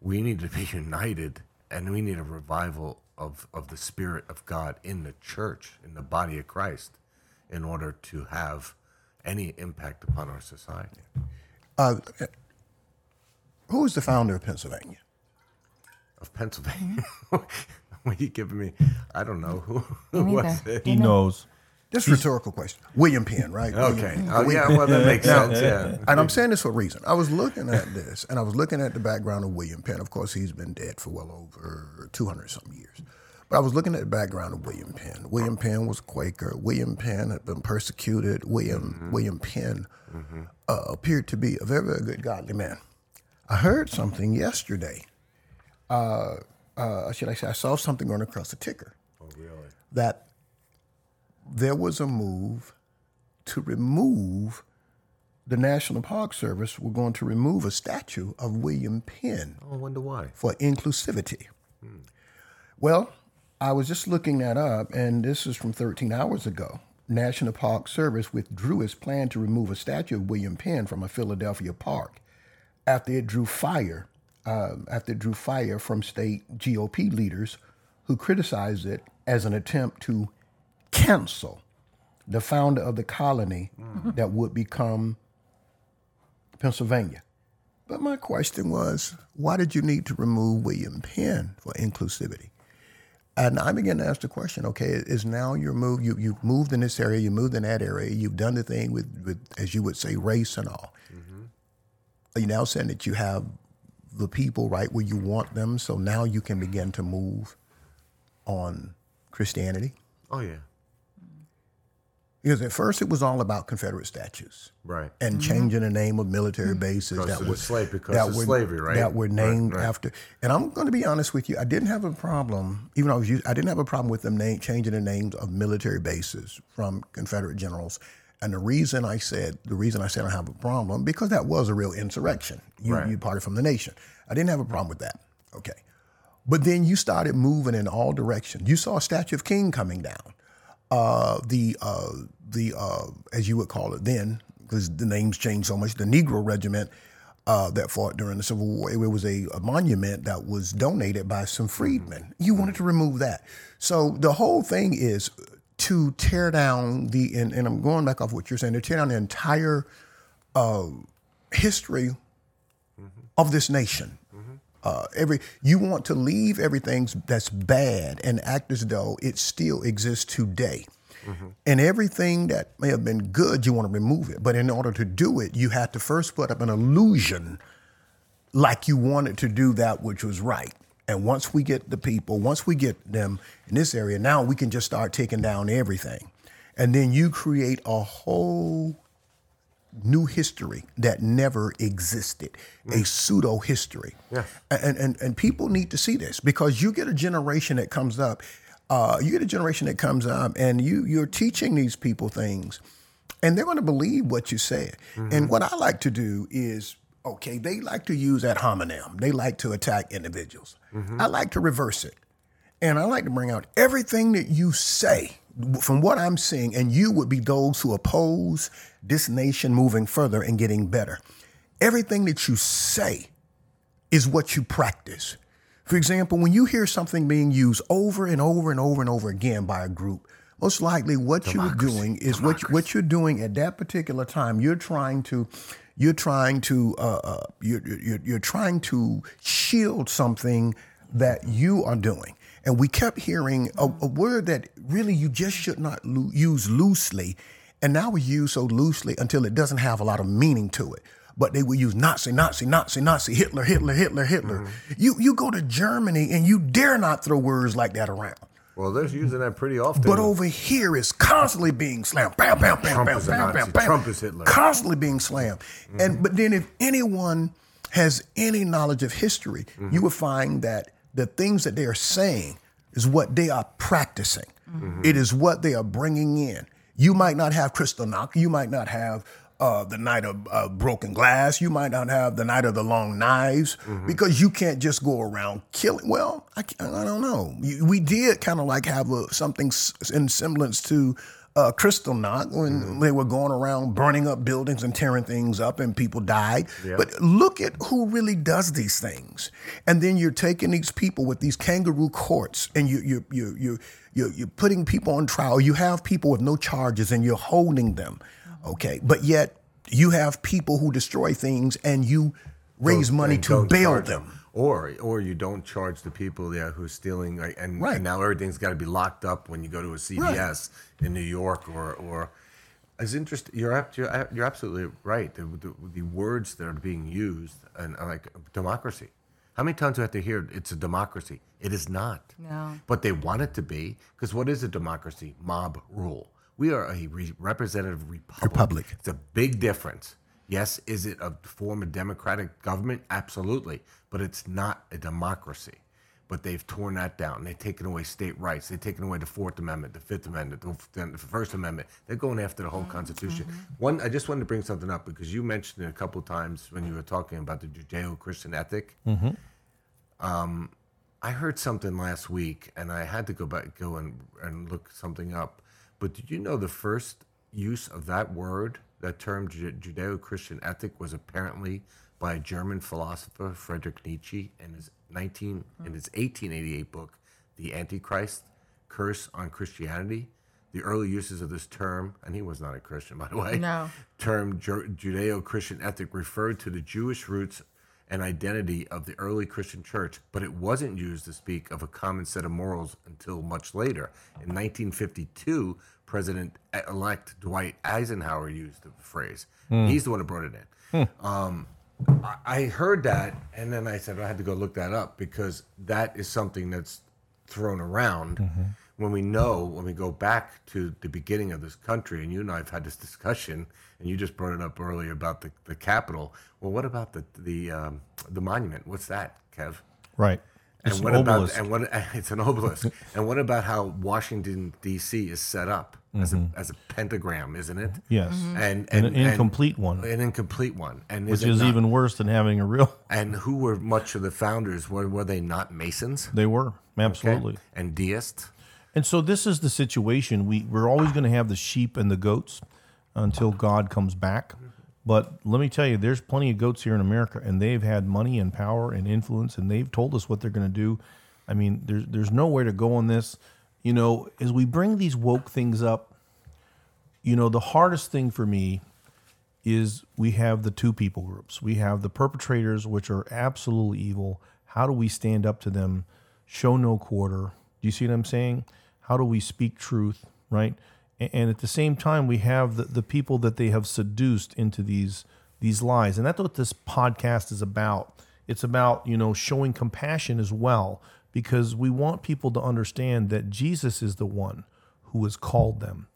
we need to be united and we need a revival of, of the spirit of God in the church, in the body of Christ, in order to have any impact upon our society. Uh, who was the founder of Pennsylvania? Of Pennsylvania. what are you giving me? I don't know. Who, Me who was it? He knows. This is a rhetorical question. William Penn, right? Okay. William- Oh, yeah, well, that makes sense. Yeah. And I'm saying this for a reason. I was looking at this, and I was looking at the background of William Penn. Of course, he's been dead for well over 200 some years. But I was looking at the background of William Penn. William Penn was a Quaker. William Penn had been persecuted. William William Penn uh, appeared to be a very, very good godly man. I heard something yesterday. Uh, uh, should I say? I saw something going across the ticker Oh, really? that there was a move to remove the National Park Service were going to remove a statue of William Penn Oh, I wonder why. for inclusivity. Well, I was just looking that up, and this is from 13 hours ago. National Park Service withdrew its plan to remove a statue of William Penn from a Philadelphia park after it drew fire. Uh, after it drew fire from state GOP leaders who criticized it as an attempt to cancel the founder of the colony that would become Pennsylvania. But my question was, why did you need to remove William Penn for inclusivity? And I began to ask the question, okay, is now your move, you, you've moved in this area, you moved in that area, you've done the thing with, with as you would say, race and all. Mm-hmm. Are you now saying that you have the people right where you want them, so now you can begin to move on Christianity? Oh yeah. Because at first it was all about Confederate statues. Right. and mm-hmm. changing the name of military mm-hmm. bases Because that of the were slave- because that of were, slavery, right? That were Right, named right. after. And I'm going to be honest with you, I didn't have a problem, even though I was used, I didn't have a problem with them name, changing the names of military bases from Confederate generals. And the reason I said the reason I said I have a problem because that was a real insurrection. You Right. you parted from the nation. I didn't have a problem with that. Okay. But then you started moving in all directions. You saw a statue of King coming down. Uh, the uh, the uh, as you would call it then, because the names changed so much. The Negro Regiment uh, that fought during the Civil War. It was a, a monument that was donated by some freedmen. You wanted to remove that. So the whole thing is to tear down the and, and I'm going back off what you're saying. To tear down the entire uh, history of this nation. Uh, every you want to leave everything that's bad and act as though it still exists today. And everything that may have been good, you want to remove it. But in order to do it, you have to first put up an illusion like you wanted to do that which was right. And once we get the people, once we get them in this area, now we can just start taking down everything. And then you create a whole new history that never existed, a pseudo history. Yeah. And, and and people need to see this because you get a generation that comes up, uh, you get a generation that comes up, and you you're teaching these people things, and they're going to believe what you said. And what I like to do is. Okay, they like to use ad hominem. They like to attack individuals. I like to reverse it. And I like to bring out everything that you say from what I'm seeing, and you would be those who oppose this nation moving further and getting better. Everything that you say is what you practice. For example, when you hear something being used over and over and over and over again by a group, most likely what you're doing is what you, what you're doing at that particular time. You're trying to you're trying to uh, uh, you're, you're you're trying to shield something that you are doing. And we kept hearing a, a mm-hmm. word that really you just should not lo- use loosely, and now we use so loosely until it doesn't have a lot of meaning to it but they would use Nazi, Nazi, Nazi, Nazi, Hitler, Hitler, Hitler, Hitler. Mm-hmm. You you go to Germany and you dare not throw words like that around. Well, they're using that pretty often. But over here it's constantly being slammed. Bam, bam, bam, Trump bam, is bam, Nazi. bam, bam. Trump is Hitler. Constantly being slammed. And mm-hmm. but then if anyone has any knowledge of history, you will find that the things that they are saying is what they are practicing. It is what they are bringing in. You might not have Kristallnacht. You might not have uh, the night of uh, broken glass. You might not have the night of the long knives because you can't just go around killing. Well, I, I don't know. We did kind of like have a, something in semblance to uh, Kristallnacht when they were going around burning up buildings and tearing things up and people died. But look at who really does these things. And then you're taking these people with these kangaroo courts and you, you, you, you, you, you're putting people on trial. You have people with no charges and you're holding them. Okay. But yet you have people who destroy things and you raise money to bail charge them. Or, or you don't charge the people there who's stealing, like, and, Right. and now everything's got to be locked up when you go to a CVS in New York or, or it's interesting. You're, ab- you're, you're absolutely right. The, the, the words that are being used and uh, like democracy. How many times do I have to hear it's a democracy? It is not. No. But they want it to be because what is a democracy? Mob rule. We are a re- representative republic. Republic. It's a big difference. Yes, is it a form of democratic government? Absolutely. But it's not a democracy. But they've torn that down. They've taken away state rights. They've taken away the Fourth Amendment, the Fifth Amendment, the, the First Amendment. They're going after the whole mm-hmm, Constitution. Mm-hmm. One, I just wanted to bring something up because you mentioned it a couple of times when you were talking about the Judeo-Christian ethic. Mm-hmm. Um, I heard something last week, and I had to go back, go and, and look something up. But did you know the first use of that word, that term Judeo-Christian ethic, was apparently by a German philosopher, Friedrich Nietzsche, in his 19 in his 1888 book, The Antichrist: Curse on Christianity. The early uses of this term, and he was not a Christian, by the way. No. Term Ju- Judeo-Christian ethic referred to the Jewish roots and identity of the early Christian church, but it wasn't used to speak of a common set of morals until much later. In 1952, President elect Dwight Eisenhower used the phrase. He's the one who brought it in. Um, I, heard that, and then I said I had to go look that up because that is something that's thrown around when we know when we go back to the beginning of this country and you and I have had this discussion and you just brought it up earlier about the, the Capitol. Well, what about the the um, the monument? What's that, Kev? Right. And It's what an about and what it's an obelisk. and what about how Washington D.C. is set up as a mm-hmm. as a pentagram, isn't it? yes. Mm-hmm. And, An and incomplete one. An incomplete one. And Which is not- even worse than having a real. And who were much of the founders? Were were they not Masons? They were Okay? absolutely. And deists? And so this is the situation. We we're always going to have the sheep and the goats until God comes back. But let me tell you, there's plenty of goats here in America, and they've had money and power and influence, and they've told us what they're going to do. I mean, there's there's nowhere to go on this. You know, as we bring these woke things up, you know, the hardest thing for me is we have the two people groups. We have the perpetrators, which are absolutely evil. How do we stand up to them? Show no quarter. Do you see what I'm saying? How do we speak truth, right? And at the same time, we have the, the people that they have seduced into these these lies, and that's what this podcast is about. It's about you know showing compassion as well, because we want people to understand that Jesus is the one who has called them.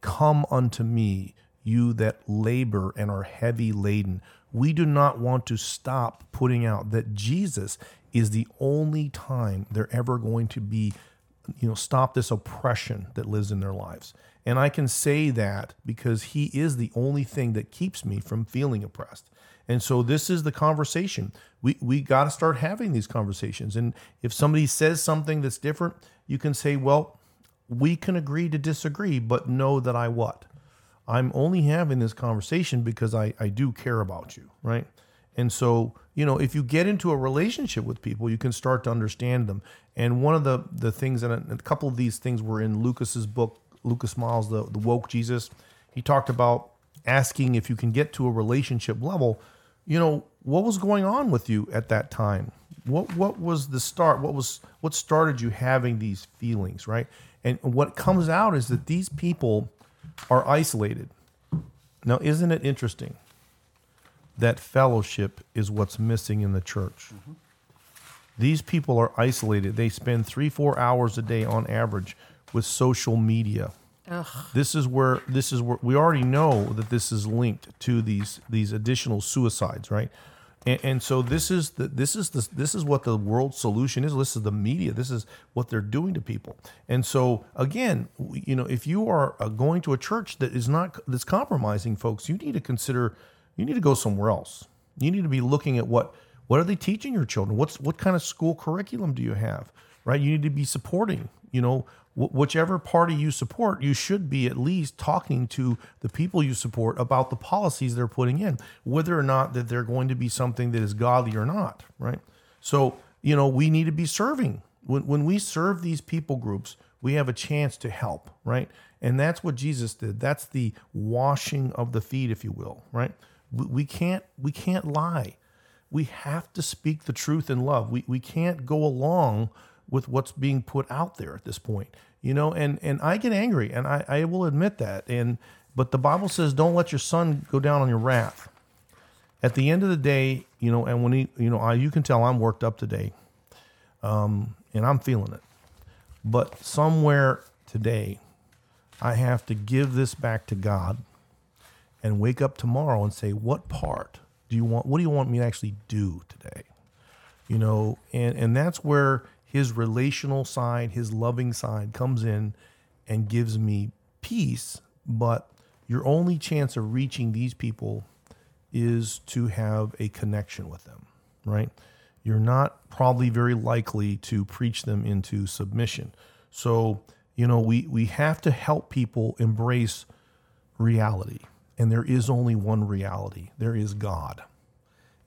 Come unto me, you that labor and are heavy laden. We do not want to stop putting out that Jesus is the only time they're ever going to be, you know, stop this oppression that lives in their lives. And I can say that because he is the only thing that keeps me from feeling oppressed. And so this is the conversation. We we got to start having these conversations. And if somebody says something that's different, you can say, well, we can agree to disagree, but know that I what? I'm only having this conversation because I, I do care about you, right? And so, you know, if you get into a relationship with people, you can start to understand them. And one of the the things, and a, a couple of these things were in Lucas's book, Lucas Miles, the, the Woke Jesus. He talked about asking if you can get to a relationship level, you know, what was going on with you at that time? What what was the start? What was what started you having these feelings, right? And what comes out is that these people are isolated. Now, isn't it interesting that fellowship is what's missing in the church? Mm-hmm. These people are isolated. They spend three, four hours a day on average with social media. This is where this is where we already know that this is linked to these these additional suicides, right? And, and so this is the this is the this is what the world solution is. This is the media. This is what they're doing to people. And so again, you know, if you are uh, going to a church that is not that's compromising folks, you need to consider you need to go somewhere else. You need to be looking at what what are they teaching your children? What's what kind of school curriculum do you have? Right? You need to be supporting. You know, wh- whichever party you support, you should be at least talking to the people you support about the policies they're putting in, whether or not that they're going to be something that is godly or not. Right? So you know, we need to be serving. When when we serve these people groups, we have a chance to help. Right? And that's what Jesus did. That's the washing of the feet, if you will. Right? We, we can't we can't lie we have to speak the truth in love. We, we can't go along with what's being put out there at this point, you know, and, and I get angry and I, I will admit that. And, but the Bible says, don't let your sun go down on your wrath. At the end of the day, you know, and when he, you know, I, you can tell I'm worked up today um, and I'm feeling it. But somewhere today, I have to give this back to God and wake up tomorrow and say, what part do you want? What do you want me to actually do today? You know, and and that's where his relational side, his loving side comes in and gives me peace. But your only chance of reaching these people is to have a connection with them, right? You're not probably very likely to preach them into submission. So, you know, we, we have to help people embrace reality. And there is only one reality there is God.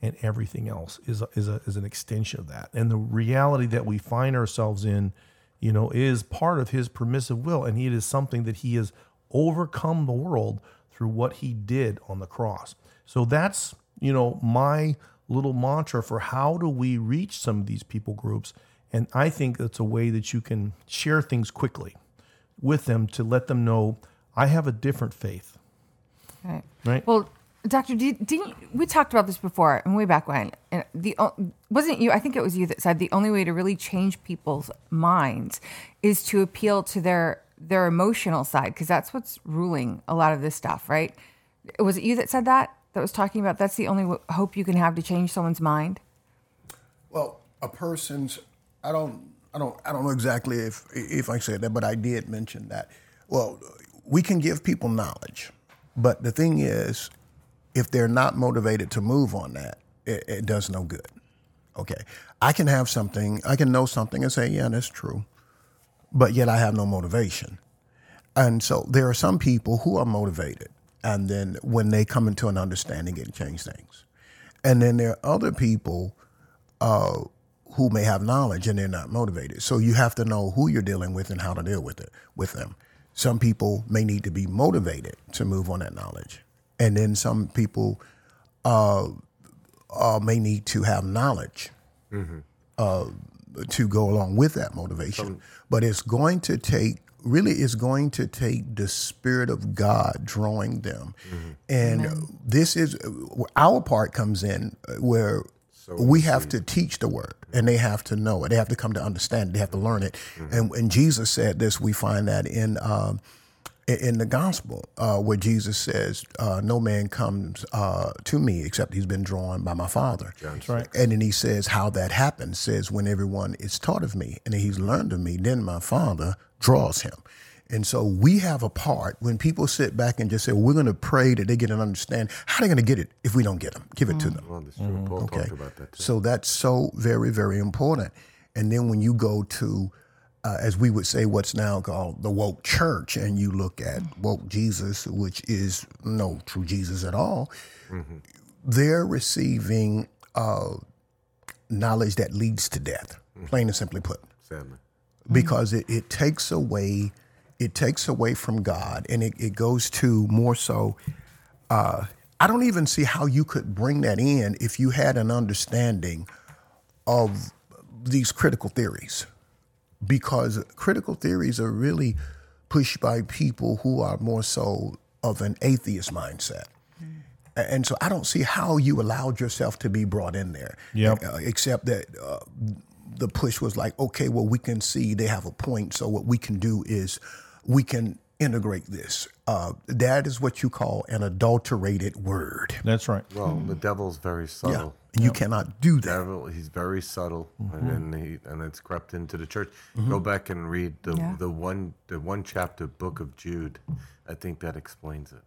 And everything else is, a, is, a, is an extension of that. And the reality that we find ourselves in, you know, is part of his permissive will. And it is something that he has overcome the world through what he did on the cross. So that's, you know, my little mantra for how do we reach some of these people groups. And I think that's a way that you can share things quickly with them to let them know I have a different faith. Right. Right. Well, Doctor, did, didn't we talked about this before and way back when? And the wasn't you? I think it was you that said the only way to really change people's minds is to appeal to their their emotional side because that's what's ruling a lot of this stuff, right? Was it you that said that? That was talking about that's the only hope you can have to change someone's mind. Well, a person's I don't I don't I don't know exactly if if I said that, but I did mention that. Well, we can give people knowledge, but the thing is, if they're not motivated to move on that, it, it does no good. Okay, I can have something, I can know something and say, yeah, that's true, but yet I have no motivation. And so there are some people who are motivated, and then when they come into an understanding, it change things. And then there are other people uh, who may have knowledge and they're not motivated. So you have to know who you're dealing with and how to deal with it with them. Some people may need to be motivated to move on that knowledge, and then some people uh, uh, may need to have knowledge uh, to go along with that motivation. but it's going to take really it's going to take the spirit of God drawing them, and this is our part comes in uh, where we have to teach the word and they have to know it. They have to come to understand it. They have to learn it. And, and Jesus said this. We find that in um, in- in the gospel uh, where Jesus says, uh, "No man comes uh, to me except he's been drawn by my Father." That's right. And then he says how that happens. Says when everyone is taught of me and he's learned of me, then my Father draws him. And so we have a part when people sit back and just say, well, "We're going to pray that they get an understand." How are they going to get it if we don't get them? Give it to them. Well, that's true. Paul Okay. about that. So that's so very, very important. And then when you go to, uh, as we would say, what's now called the woke church, and you look at woke Jesus, which is no true Jesus at all, they're receiving uh, knowledge that leads to death, plain and simply put. Sadly. because it, it takes away it takes away from God and it, it goes to more so uh, I don't even see how you could bring that in if you had an understanding of these critical theories because critical theories are really pushed by people who are more so of an atheist mindset. And so I don't see how you allowed yourself to be brought in there. Yep. Uh, except that uh, the push was like, okay, well, we can see they have a point. So what we can do is we can integrate this. Uh, that is what you call an adulterated word. That's right. Well, the devil's very Yeah. subtle. And you cannot do that. Devil, he's very subtle, Mm-hmm. and he and it's crept into the church. Go back and read the Yeah. the one the one chapter book of Jude. I think that explains it.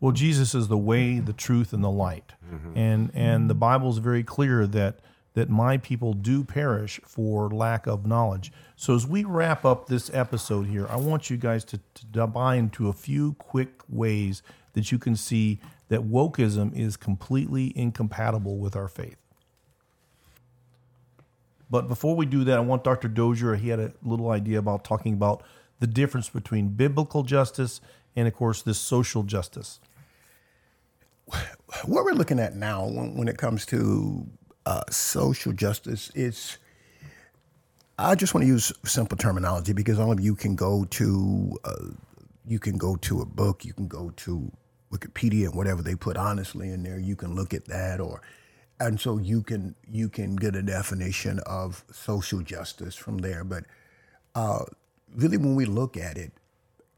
Well, Jesus is the way, the truth, and the light, and and the Bible is very clear that that my people do perish for lack of knowledge. So as we wrap up this episode here, I want you guys to, to buy into a few quick ways that you can see that wokeism is completely incompatible with our faith. But before we do that, I want Dr. Dozier, he had a little idea about talking about the difference between biblical justice and, of course, this social justice. what we're looking at now when, when it comes to uh, social justice is i just want to use simple terminology because all of you can go to uh, you can go to a book you can go to wikipedia and whatever they put honestly in there you can look at that or and so you can you can get a definition of social justice from there but uh, really when we look at it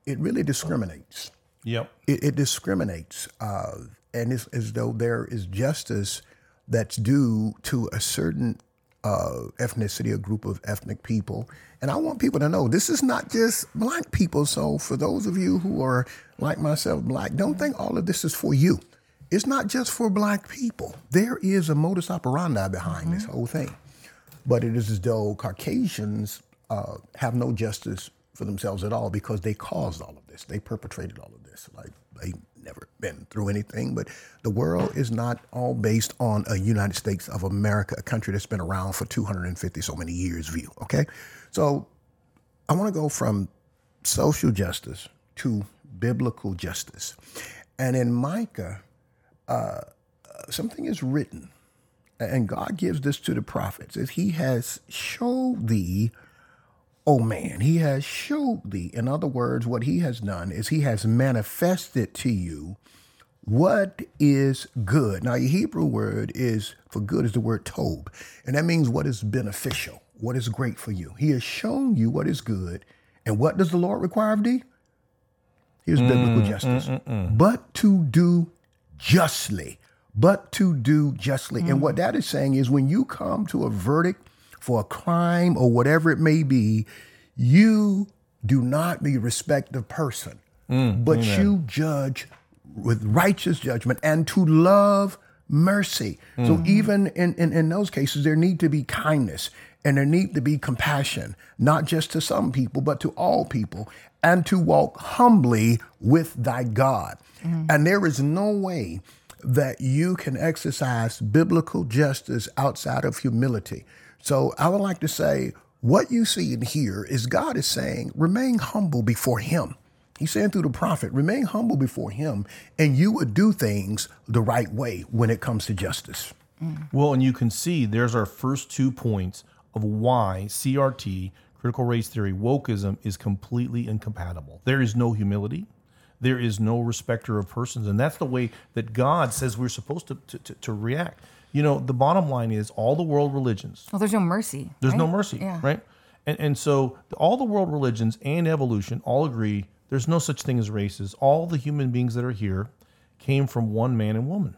it really discriminates Yep. it, it discriminates, uh, and it's as though there is justice that's due to a certain uh, ethnicity, a group of ethnic people. And I want people to know this is not just black people. So for those of you who are like myself, black, don't think all of this is for you. It's not just for black people. There is a modus operandi behind this whole thing. But it is as though Caucasians uh, have no justice for themselves at all because they caused all of this. They perpetrated all of this. Like they never been through anything. But the world is not all based on a United States of America, a country that's been around for 250 so many years view. Okay, so I want to go from social justice to biblical justice, and in Micah, uh, something is written and God gives this to the prophets, He has showed thee, oh man, He has showed thee. In other words, what He has done is He has manifested to you what is good. Now, your Hebrew word is for good is the word tob, and that means what is beneficial, what is great for you. He has shown you what is good, and what does the Lord require of thee? Here's mm, biblical mm, justice, mm, but to do justly but to do justly. And what that is saying is when you come to a verdict for a crime or whatever it may be, you do not be respective person, mm, but you judge with righteous judgment and to love mercy. So mm-hmm. even in, in, in those cases, there need to be kindness and there need to be compassion, not just to some people, but to all people, and to walk humbly with thy God. Mm-hmm. And there is no way that you can exercise biblical justice outside of humility. So I would like to say what you see and hear is God is saying, remain humble before Him. He's saying through the prophet, remain humble before Him, and you would do things the right way when it comes to justice. Well, and you can see there's our first two points of why CRT, critical race theory, wokeism is completely incompatible. There is no humility. There is no respecter of persons. And that's the way that God says we're supposed to, to, to, to react. You know, the bottom line is all the world religions, Well, there's no mercy. there's no mercy, Yeah. right? And, and so all the world religions and evolution all agree there's no such thing as races. All the human beings that are here came from one man and woman.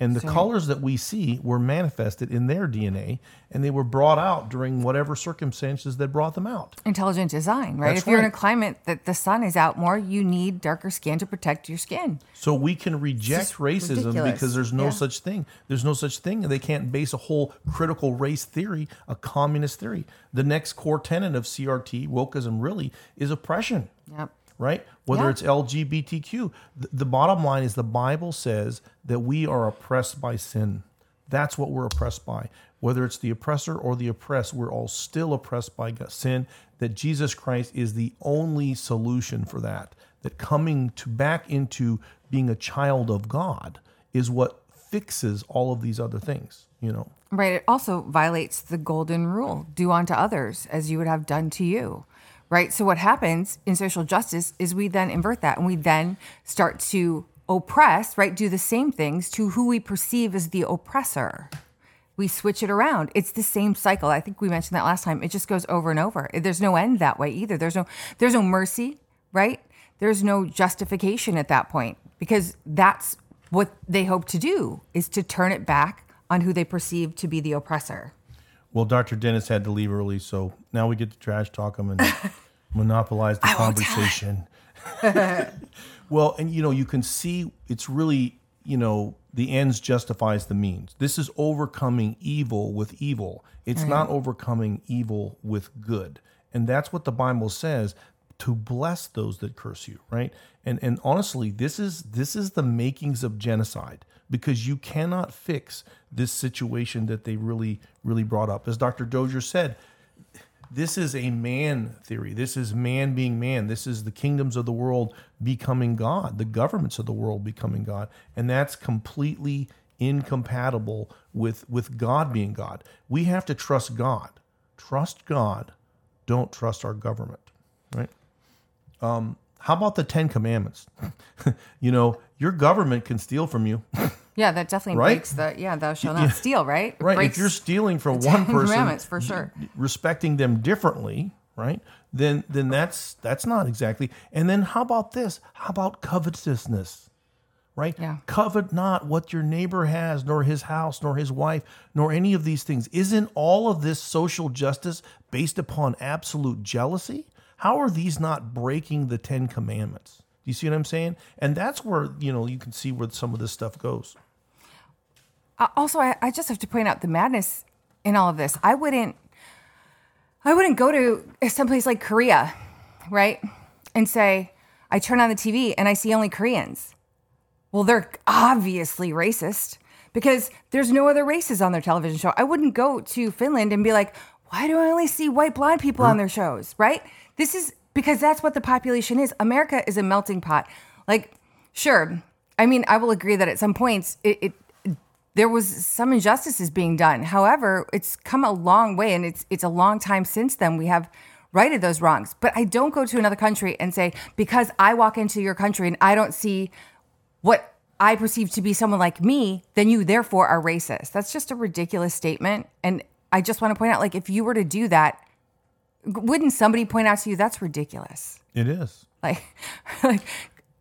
And the colors that we see were manifested in their DNA, and they were brought out during whatever circumstances that brought them out. Intelligent design, right? That's if you're in a climate that the sun is out more, you need darker skin to protect your skin. So we can reject racism ridiculous. because there's no Yeah. such thing. There's no such thing. They can't base a whole critical race theory, a communist theory. The next core tenet of CRT, wokeism, really is oppression. Yep. right? Whether Yeah. it's LGBTQ. The, the bottom line is the Bible says that we are oppressed by sin. That's what we're oppressed by. Whether it's the oppressor or the oppressed, we're all still oppressed by sin. That Jesus Christ is the only solution for that. That coming to back into being a child of God is what fixes all of these other things. You know. Right. It also violates the golden rule do unto others as you would have done to you. Right. So, what happens in social justice is we then invert that and we then start to oppress, right? Do the same things to who we perceive as the oppressor. We switch it around. It's the same cycle. I think we mentioned that last time. It just goes over and over. There's no end that way either. There's no there's no mercy, right? There's no justification at that point because that's what they hope to do is to turn it back on who they perceive to be the oppressor. Well, Dr. Dennis had to leave early, so now we get to trash talk him and monopolize the won't tell conversation. well, and you know, you can see it's really, you know, the ends justifies the means. This is overcoming evil with evil. It's not mm. overcoming evil with good. And that's what the Bible says to bless those that curse you, right? And and honestly, this is this is the makings of genocide because you cannot fix this situation that they really really brought up. As Dr. Dozier said, this is a man theory. This is man being man. This is the kingdoms of the world becoming God, the governments of the world becoming God. And that's completely incompatible with, with God being God. We have to trust God. Trust God. Don't trust our government. Right? Um, how about the Ten Commandments? you know, your government can steal from you. Yeah, that definitely Right? breaks the yeah, thou shalt not steal, right? Right. breaks if you're stealing from one Ten person, Commandments, for sure. respecting them differently, right? Then then that's that's not exactly. And then how about this? How about covetousness? right? Yeah. Covet not what your neighbor has, nor his house, nor his wife, nor any of these things. Isn't all of this social justice based upon absolute jealousy? How are these not breaking the Ten Commandments? Do you see what I'm saying? And that's where, you know, you can see where some of this stuff goes. Uh, also, I, I just have to point out the madness in all of this. I wouldn't, I wouldn't go to someplace like Korea, right, and say I turn on the TV and I see only Koreans. Well, they're obviously racist because there's no other races on their television show. I wouldn't go to Finland and be like, why do I only see white blind people on their shows, right? This is because that's what the population is. America is a melting pot. Like, sure. I mean, I will agree that at some points it, it there was some injustices being done. However, it's come a long way and it's it's a long time since then we have righted those wrongs. But I don't go to another country and say because I walk into your country and I don't see what I perceive to be someone like me, then you therefore are racist. That's just a ridiculous statement and I just want to point out like if you were to do that, wouldn't somebody point out to you that's ridiculous? It is. Like like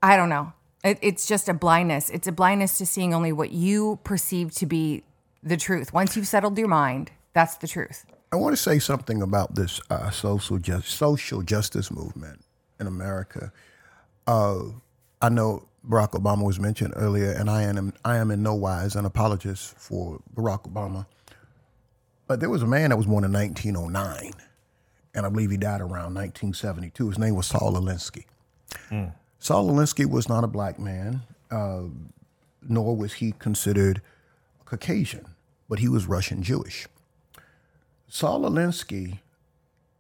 I don't know. It, it's just a blindness. It's a blindness to seeing only what you perceive to be the truth. Once you've settled your mind, that's the truth. I want to say something about this uh, social just, social justice movement in America. Uh, I know Barack Obama was mentioned earlier, and I am I am in no wise an apologist for Barack Obama. But there was a man that was born in 1909, and I believe he died around 1972. His name was Saul Alinsky. Saul Alinsky was not a black man, uh, nor was he considered Caucasian, but he was Russian Jewish. Saul Alinsky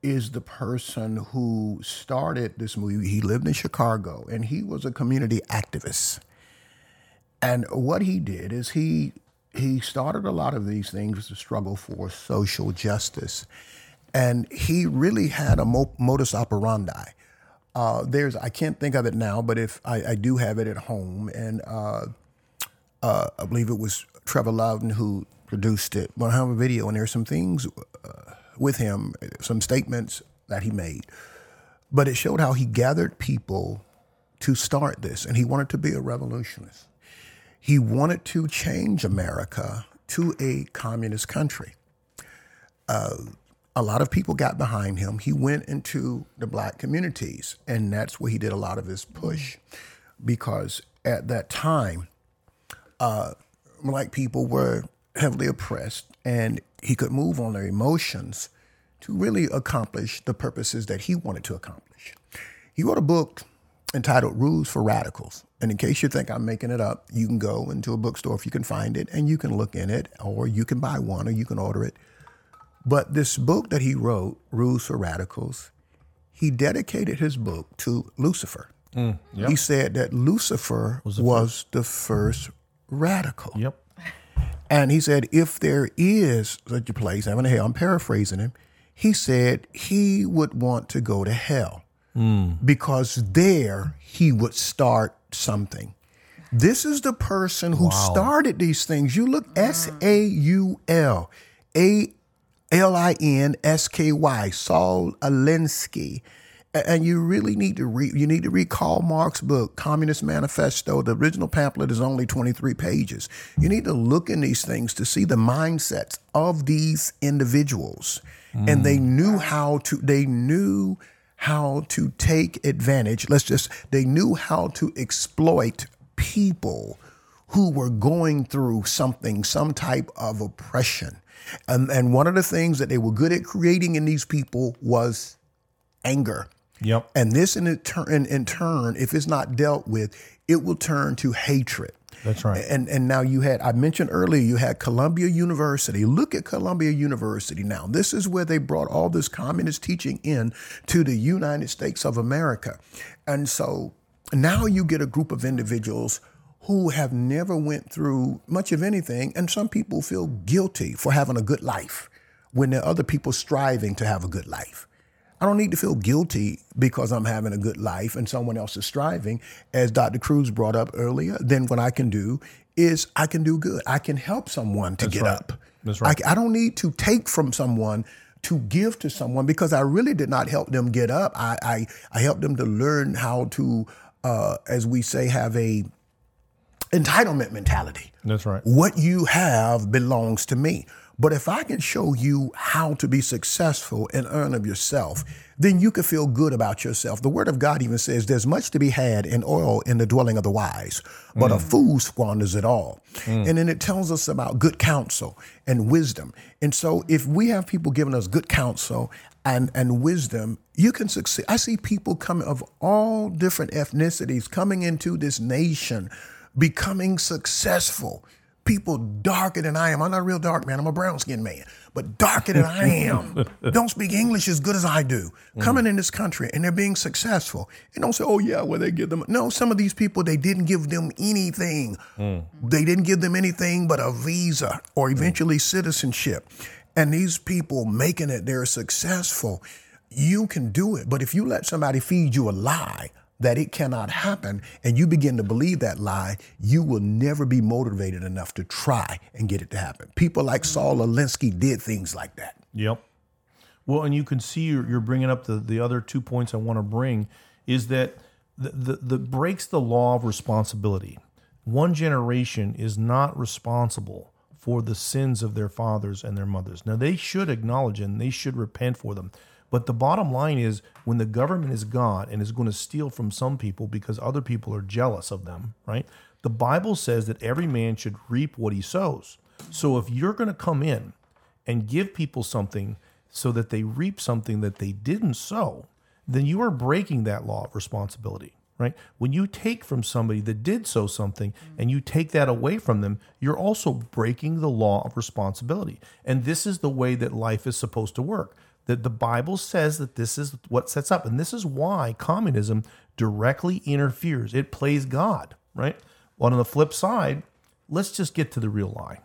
is the person who started this movie. He lived in Chicago and he was a community activist. And what he did is he he started a lot of these things to struggle for social justice. And he really had a mo- modus operandi. Uh, there's I can't think of it now, but if I, I do have it at home, and uh, uh, I believe it was Trevor Loudon who produced it. But I have a video, and there's some things uh, with him, some statements that he made. But it showed how he gathered people to start this, and he wanted to be a revolutionist. He wanted to change America to a communist country. Uh, a lot of people got behind him. He went into the black communities, and that's where he did a lot of his push because at that time, uh, black people were heavily oppressed, and he could move on their emotions to really accomplish the purposes that he wanted to accomplish. He wrote a book entitled Rules for Radicals. And in case you think I'm making it up, you can go into a bookstore if you can find it and you can look in it, or you can buy one or you can order it. But this book that he wrote, Rules for Radicals, he dedicated his book to Lucifer. He said that Lucifer was the, first radical. Yep. And he said, if there is such a place, hell, I'm paraphrasing him, he said he would want to go to hell because there he would start something. This is the person who started these things. You look S A U L A L I N S K Y, Saul Alinsky. And you really need to read. You need to read Karl Marx's book, Communist Manifesto. The original pamphlet is only twenty three pages. You need to look in these things to see the mindsets of these individuals, and they mm. knew how to. They knew how to take advantage. Let's just. They knew how to exploit people who were going through something, some type of oppression. And, and one of the things that they were good at creating in these people was anger. Yep. And this in, turn, in, in turn, if it's not dealt with, it will turn to hatred. That's right. And and now you had I mentioned earlier you had Columbia University. Look at Columbia University now. This is where they brought all this communist teaching in to the United States of America. And so now you get a group of individuals who have never went through much of anything and some people feel guilty for having a good life when there are other people striving to have a good life. I don't need to feel guilty because I'm having a good life and someone else is striving. As Dr. Cruz brought up earlier, then what I can do is I can do good. I can help someone to get right. up. That's right. I, I don't need to take from someone to give to someone because I really did not help them get up. I, I, I helped them to learn how to, uh, as we say, have a entitlement mentality. That's right. What you have belongs to me. But if I can show you how to be successful and earn of yourself, then you can feel good about yourself. The word of God even says there's much to be had in oil in the dwelling of the wise, but a mm. fool squanders it all. Mm. And then it tells us about good counsel and wisdom. And so if we have people giving us good counsel and, and wisdom, you can succeed. I see people coming of all different ethnicities coming into this nation, becoming successful people darker than I am. I'm not a real dark man. I'm a brown skinned man, but darker than I am. don't speak English as good as I do. Mm. Coming in this country and they're being successful. And don't say, oh, yeah, well, they give them. No, some of these people, they didn't give them anything. Mm. They didn't give them anything but a visa or mm. eventually citizenship. And these people making it, they're successful. You can do it. But if you let somebody feed you a lie, that it cannot happen and you begin to believe that lie, you will never be motivated enough to try and get it to happen. People like Saul Alinsky did things like that. Yep. Well, and you can see you're, bringing up the, the other two points I want to bring is that the, the, the breaks the law of responsibility. One generation is not responsible for the sins of their fathers and their mothers. Now, they should acknowledge and they should repent for them. But the bottom line is when the government is God and is going to steal from some people because other people are jealous of them, right? The Bible says that every man should reap what he sows. So if you're going to come in and give people something so that they reap something that they didn't sow, then you are breaking that law of responsibility, right? When you take from somebody that did sow something and you take that away from them, you're also breaking the law of responsibility. And this is the way that life is supposed to work that the Bible says that this is what sets up. And this is why communism directly interferes. It plays God, right? Well, on the flip side, let's just get to the real lie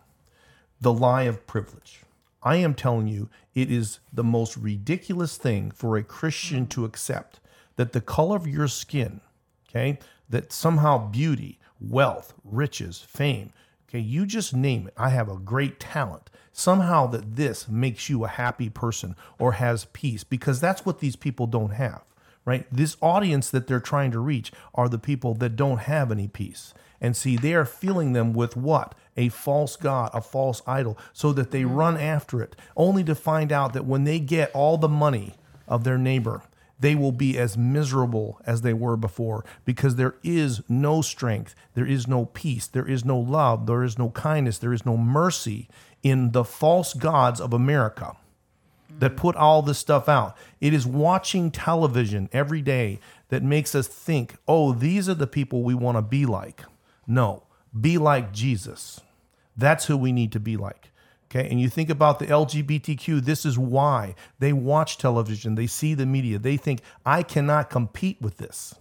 the lie of privilege. I am telling you, it is the most ridiculous thing for a Christian to accept that the color of your skin, okay, that somehow beauty, wealth, riches, fame, okay, you just name it. I have a great talent. Somehow that this makes you a happy person or has peace because that's what these people don't have right? This audience that they're trying to reach are the people that don't have any peace. And see they are filling them with what? A false god a false idol so that they mm-hmm. run after it only to find out that when they get all the money of their neighbor they will be as miserable as they were before because there is no strength, there is no peace, there is no love, there is no kindness, there is no mercy in the false gods of America that put all this stuff out. It is watching television every day that makes us think, oh, these are the people we want to be like. No, be like Jesus. That's who we need to be like. Okay, and you think about the LGBTQ, this is why they watch television, they see the media, they think, I cannot compete with this.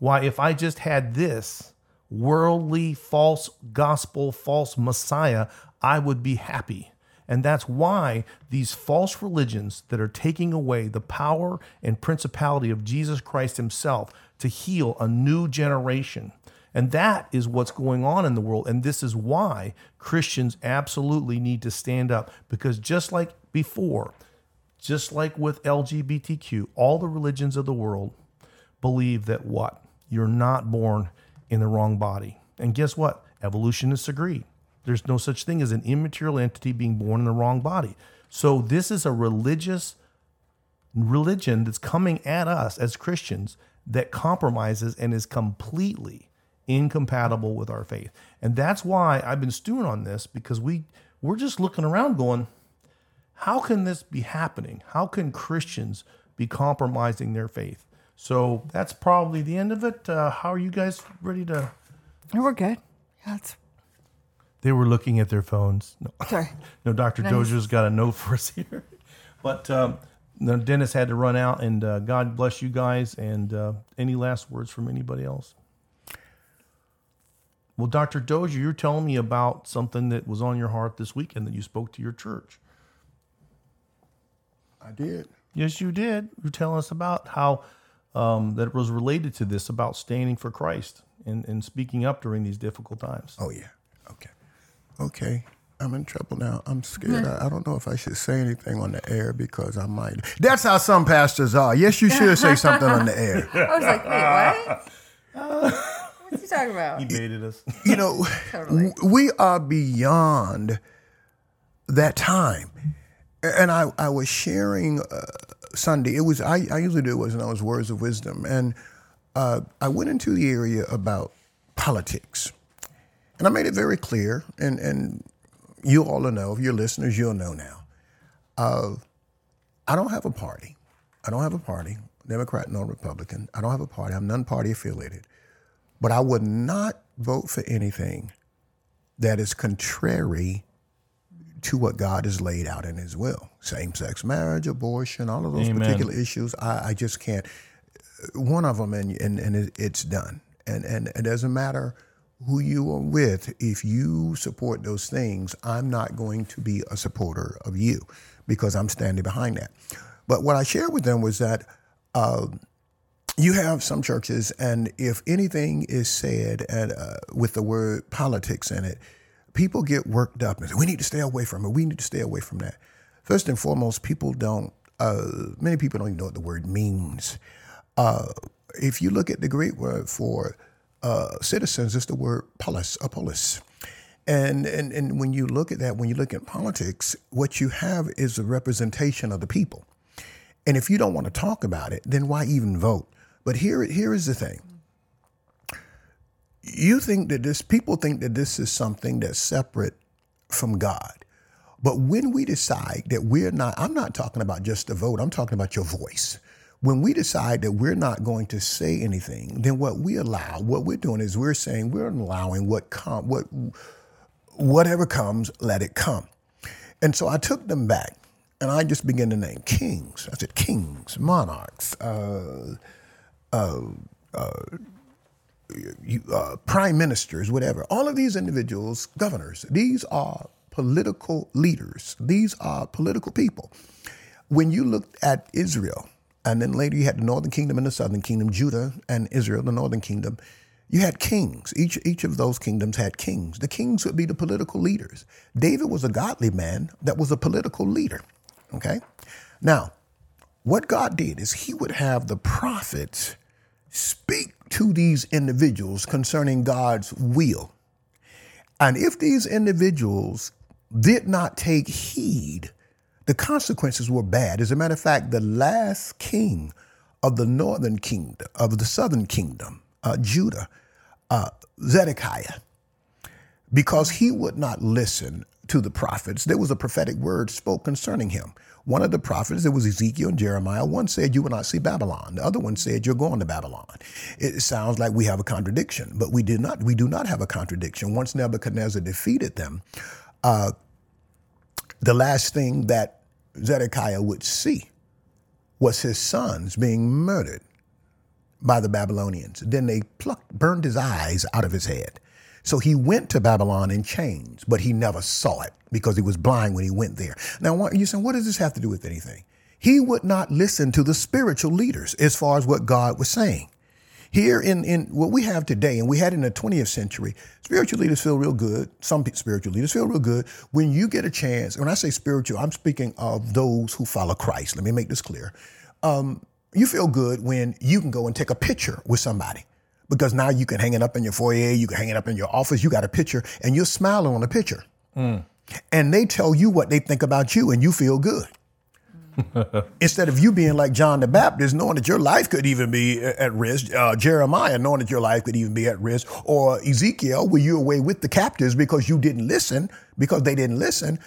Why, if I just had this worldly, false gospel, false Messiah, I would be happy. And that's why these false religions that are taking away the power and principality of Jesus Christ Himself to heal a new generation and that is what's going on in the world. And this is why Christians absolutely need to stand up because just like before, just like with LGBTQ, all the religions of the world believe that what? You're not born in the wrong body. And guess what? Evolutionists agree. There's no such thing as an immaterial entity being born in the wrong body. So this is a religious religion that's coming at us as Christians that compromises and is completely incompatible with our faith. And that's why I've been stewing on this because we we're just looking around going, how can this be happening? How can Christians be compromising their faith? So that's probably the end of it. Uh, how are you guys ready to? We're good. Yeah, it's They were looking at their phones. No, sorry. no Dr. Nice. Dozier's got a note for us here. But um, no, Dennis had to run out, and uh, God bless you guys. And uh, any last words from anybody else? Well, Dr. Dozier, you're telling me about something that was on your heart this weekend that you spoke to your church. I did. Yes, you did. You're telling us about how um, that was related to this about standing for Christ and, and speaking up during these difficult times. Oh yeah. Okay. Okay. I'm in trouble now. I'm scared. I, I don't know if I should say anything on the air because I might. That's how some pastors are. Yes, you should say something on the air. I was like, wait, what? What's he talking about? He baited us. you know, Totally. we are beyond that time. And I, I was sharing uh, Sunday. It was I, I usually do what's known as words of wisdom, and uh, I went into the area about politics, and I made it very clear. And and you all know, if you're listeners, you'll know now. Uh, I don't have a party. I don't have a party, Democrat nor Republican. I don't have a party. I'm non-party affiliated. But I would not vote for anything that is contrary to what God has laid out in His will. Same sex marriage, abortion, all of those Amen. particular issues. I, I just can't. One of them, and, and, and it's done. And, and it doesn't matter who you are with. If you support those things, I'm not going to be a supporter of you because I'm standing behind that. But what I shared with them was that um, you have some churches, and if anything is said uh, with the word politics in it, people get worked up and say, we need to stay away from it. We need to stay away from that. First and foremost, people don't, uh, many people don't even know what the word means. Uh, if you look at the Greek word for uh, citizens, it's the word polis, a polis. And, and, and when you look at that, when you look at politics, what you have is a representation of the people. And if you don't want to talk about it, then why even vote? But here, here is the thing. You think that this, people think that this is something that's separate from God. But when we decide that we're not, I'm not talking about just the vote, I'm talking about your voice. When we decide that we're not going to say anything, then what we allow, what we're doing is we're saying we're allowing what come, what whatever comes, let it come. And so I took them back and I just began to name kings. I said kings, monarchs, uh, you, uh, prime ministers, whatever. All of these individuals, governors, these are political leaders. These are political people. When you look at Israel, and then later you had the northern kingdom and the southern kingdom, Judah and Israel, the northern kingdom, you had kings. Each, each of those kingdoms had kings. The kings would be the political leaders. David was a godly man that was a political leader. Okay? Now, what God did is he would have the prophets speak to these individuals concerning God's will. And if these individuals did not take heed, the consequences were bad. As a matter of fact, the last king of the northern kingdom, of the southern kingdom, uh, Judah, uh, Zedekiah, because he would not listen to the prophets. There was a prophetic word spoke concerning him. One of the prophets, it was Ezekiel and Jeremiah. One said, You will not see Babylon. The other one said, You're going to Babylon. It sounds like we have a contradiction, but we did not. We do not have a contradiction. Once Nebuchadnezzar defeated them, uh, the last thing that Zedekiah would see was his sons being murdered by the Babylonians. Then they plucked, burned his eyes out of his head. So he went to Babylon in chains, but he never saw it because he was blind when he went there. Now, what, you saying, what does this have to do with anything? He would not listen to the spiritual leaders as far as what God was saying. Here in, in what we have today, and we had in the 20th century, spiritual leaders feel real good. Some spiritual leaders feel real good when you get a chance. When I say spiritual, I'm speaking of those who follow Christ. Let me make this clear. Um, you feel good when you can go and take a picture with somebody because now you can hang it up in your foyer, you can hang it up in your office, you got a picture, and you're smiling on the picture. And they tell you what they think about you, and you feel good. Instead of you being like John the Baptist, knowing that your life could even be at risk, uh, Jeremiah, knowing that your life could even be at risk, or Ezekiel, where you're away with the captives because you didn't listen, because they didn't listen,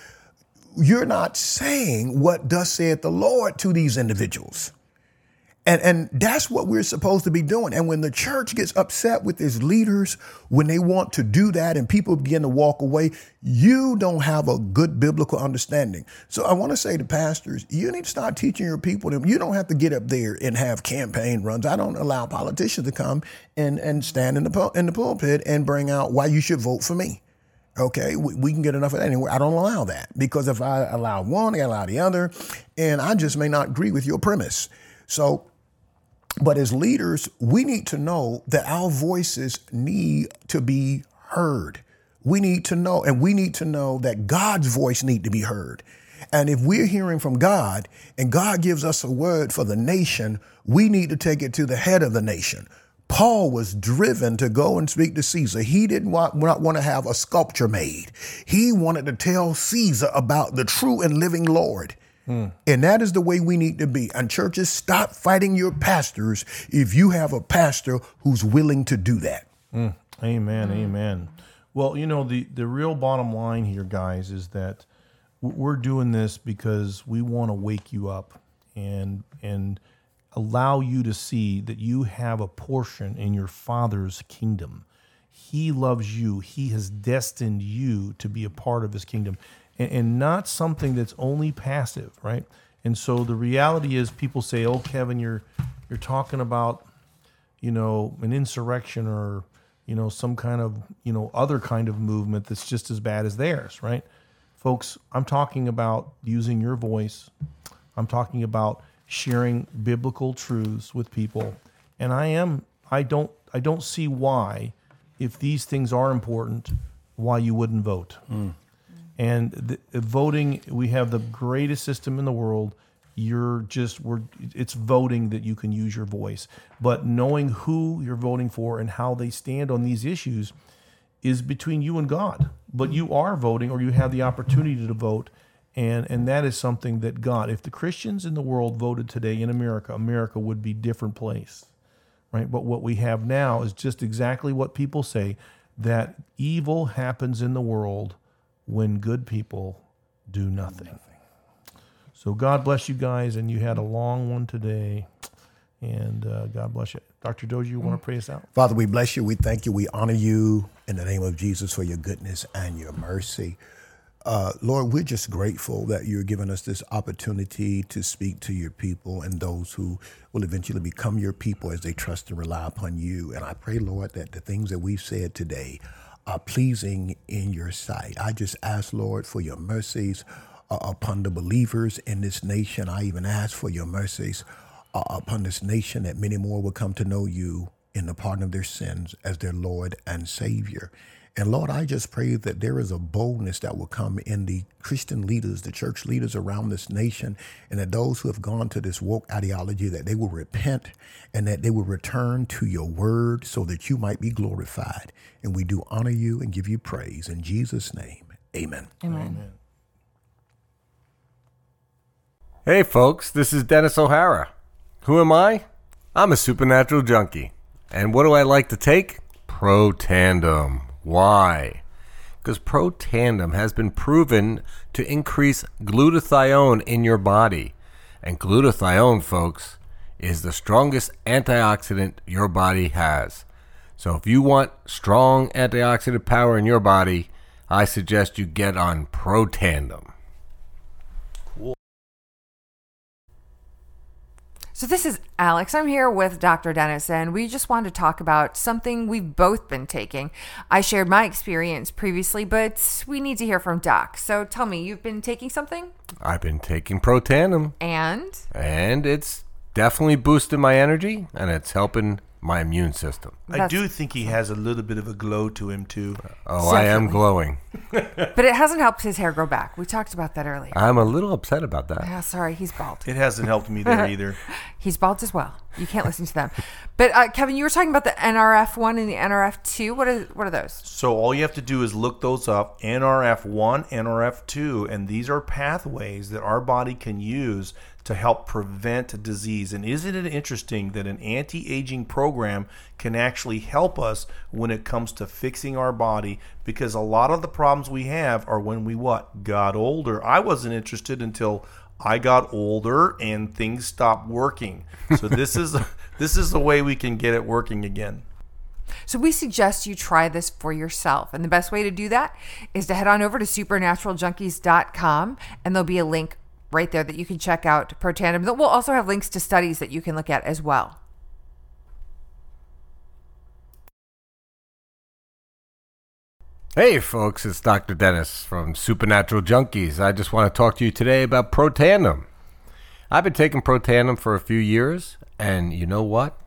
you're not saying what thus saith the Lord to these individuals. And, and that's what we're supposed to be doing. And when the church gets upset with its leaders, when they want to do that and people begin to walk away, you don't have a good biblical understanding. So I want to say to pastors, you need to start teaching your people. that You don't have to get up there and have campaign runs. I don't allow politicians to come and, and stand in the, pul- in the pulpit and bring out why you should vote for me. Okay, we, we can get enough of that anyway. I don't allow that because if I allow one, I allow the other, and I just may not agree with your premise. So but as leaders, we need to know that our voices need to be heard. We need to know, and we need to know that God's voice need to be heard. And if we're hearing from God and God gives us a word for the nation, we need to take it to the head of the nation. Paul was driven to go and speak to Caesar. He didn't want, not want to have a sculpture made. He wanted to tell Caesar about the true and living Lord. Mm. And that is the way we need to be. And churches, stop fighting your pastors if you have a pastor who's willing to do that. Mm. Amen. Mm. Amen. Well, you know, the, the real bottom line here, guys, is that we're doing this because we want to wake you up and and allow you to see that you have a portion in your Father's kingdom. He loves you. He has destined you to be a part of his kingdom and, and not something that's only passive, right? And so the reality is people say, Oh, Kevin, you're you're talking about you know, an insurrection or, you know, some kind of, you know, other kind of movement that's just as bad as theirs, right? Folks, I'm talking about using your voice. I'm talking about sharing biblical truths with people. And I am I don't I don't see why if these things are important why you wouldn't vote. Mm. And the, voting, we have the greatest system in the world. You're just we're it's voting that you can use your voice, but knowing who you're voting for and how they stand on these issues is between you and God. But you are voting, or you have the opportunity to vote, and and that is something that God. If the Christians in the world voted today in America, America would be different place right? But what we have now is just exactly what people say that evil happens in the world when good people do nothing. So God bless you guys, and you had a long one today, and uh, God bless you, Dr. Dozier. You want to pray us out? Father, we bless you. We thank you. We honor you in the name of Jesus for your goodness and your mercy. Uh, Lord, we're just grateful that you're giving us this opportunity to speak to your people and those who will eventually become your people as they trust and rely upon you. And I pray, Lord, that the things that we've said today are pleasing in your sight. I just ask, Lord, for your mercies uh, upon the believers in this nation. I even ask for your mercies uh, upon this nation that many more will come to know you in the pardon of their sins as their Lord and Savior. And Lord, I just pray that there is a boldness that will come in the Christian leaders, the church leaders around this nation, and that those who have gone to this woke ideology, that they will repent and that they will return to your word so that you might be glorified. And we do honor you and give you praise. In Jesus' name, amen. Amen. Hey, folks, this is Dennis O'Hara. Who am I? I'm a supernatural junkie. And what do I like to take? Protandim. Why? Because Protandim has been proven to increase glutathione in your body. And glutathione, folks, is the strongest antioxidant your body has. So if you want strong antioxidant power in your body, I suggest you get on Pro So, this is Alex. I'm here with Dr. Dennis, and we just wanted to talk about something we've both been taking. I shared my experience previously, but we need to hear from Doc. So, tell me, you've been taking something? I've been taking Protandim. And and it's definitely boosting my energy and it's helping my immune system. I That's- do think he has a little bit of a glow to him too. Oh, I am glowing. but it hasn't helped his hair grow back. We talked about that earlier. I'm a little upset about that. Yeah, sorry, he's bald. It hasn't helped me there either. He's bald as well. You can't listen to them. But uh, Kevin, you were talking about the NRF one and the NRF two. What are what are those? So all you have to do is look those up NRF1, NRF2, and these are pathways that our body can use to help prevent disease. And isn't it interesting that an anti aging program can actually help us when it comes to fixing our body? Because a lot of the problems we have are when we what? Got older. I wasn't interested until I got older and things stopped working. So this is this is the way we can get it working again. So we suggest you try this for yourself. And the best way to do that is to head on over to supernaturaljunkies.com and there'll be a link right there that you can check out Protandim. We'll also have links to studies that you can look at as well. Hey, folks, it's Dr. Dennis from Supernatural Junkies. I just want to talk to you today about Protandim. I've been taking Protandim for a few years, and you know what?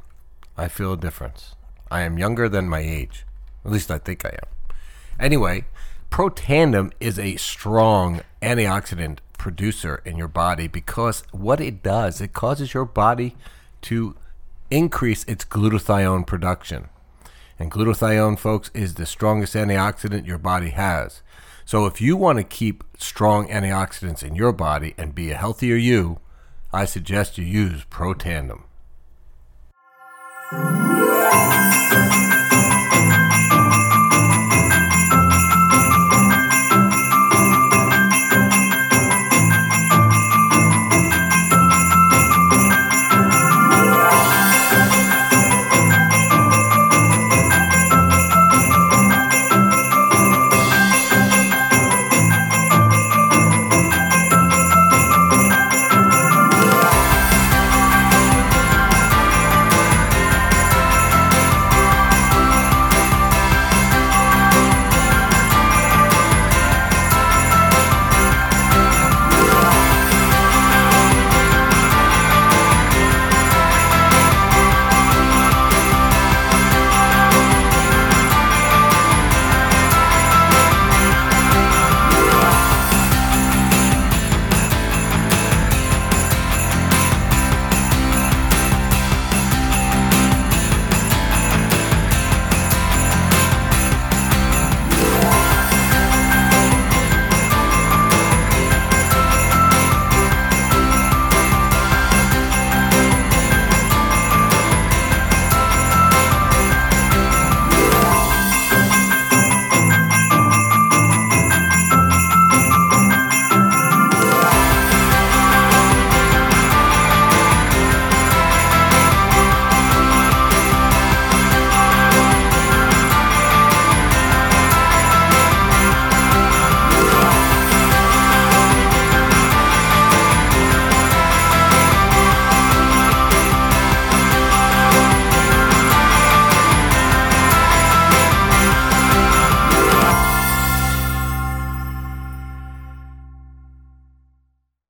I feel a difference. I am younger than my age. At least I think I am. Anyway, Protandim is a strong antioxidant producer in your body because what it does, it causes your body to increase its glutathione production. And glutathione, folks, is the strongest antioxidant your body has. So if you want to keep strong antioxidants in your body and be a healthier you, I suggest you use Protandim.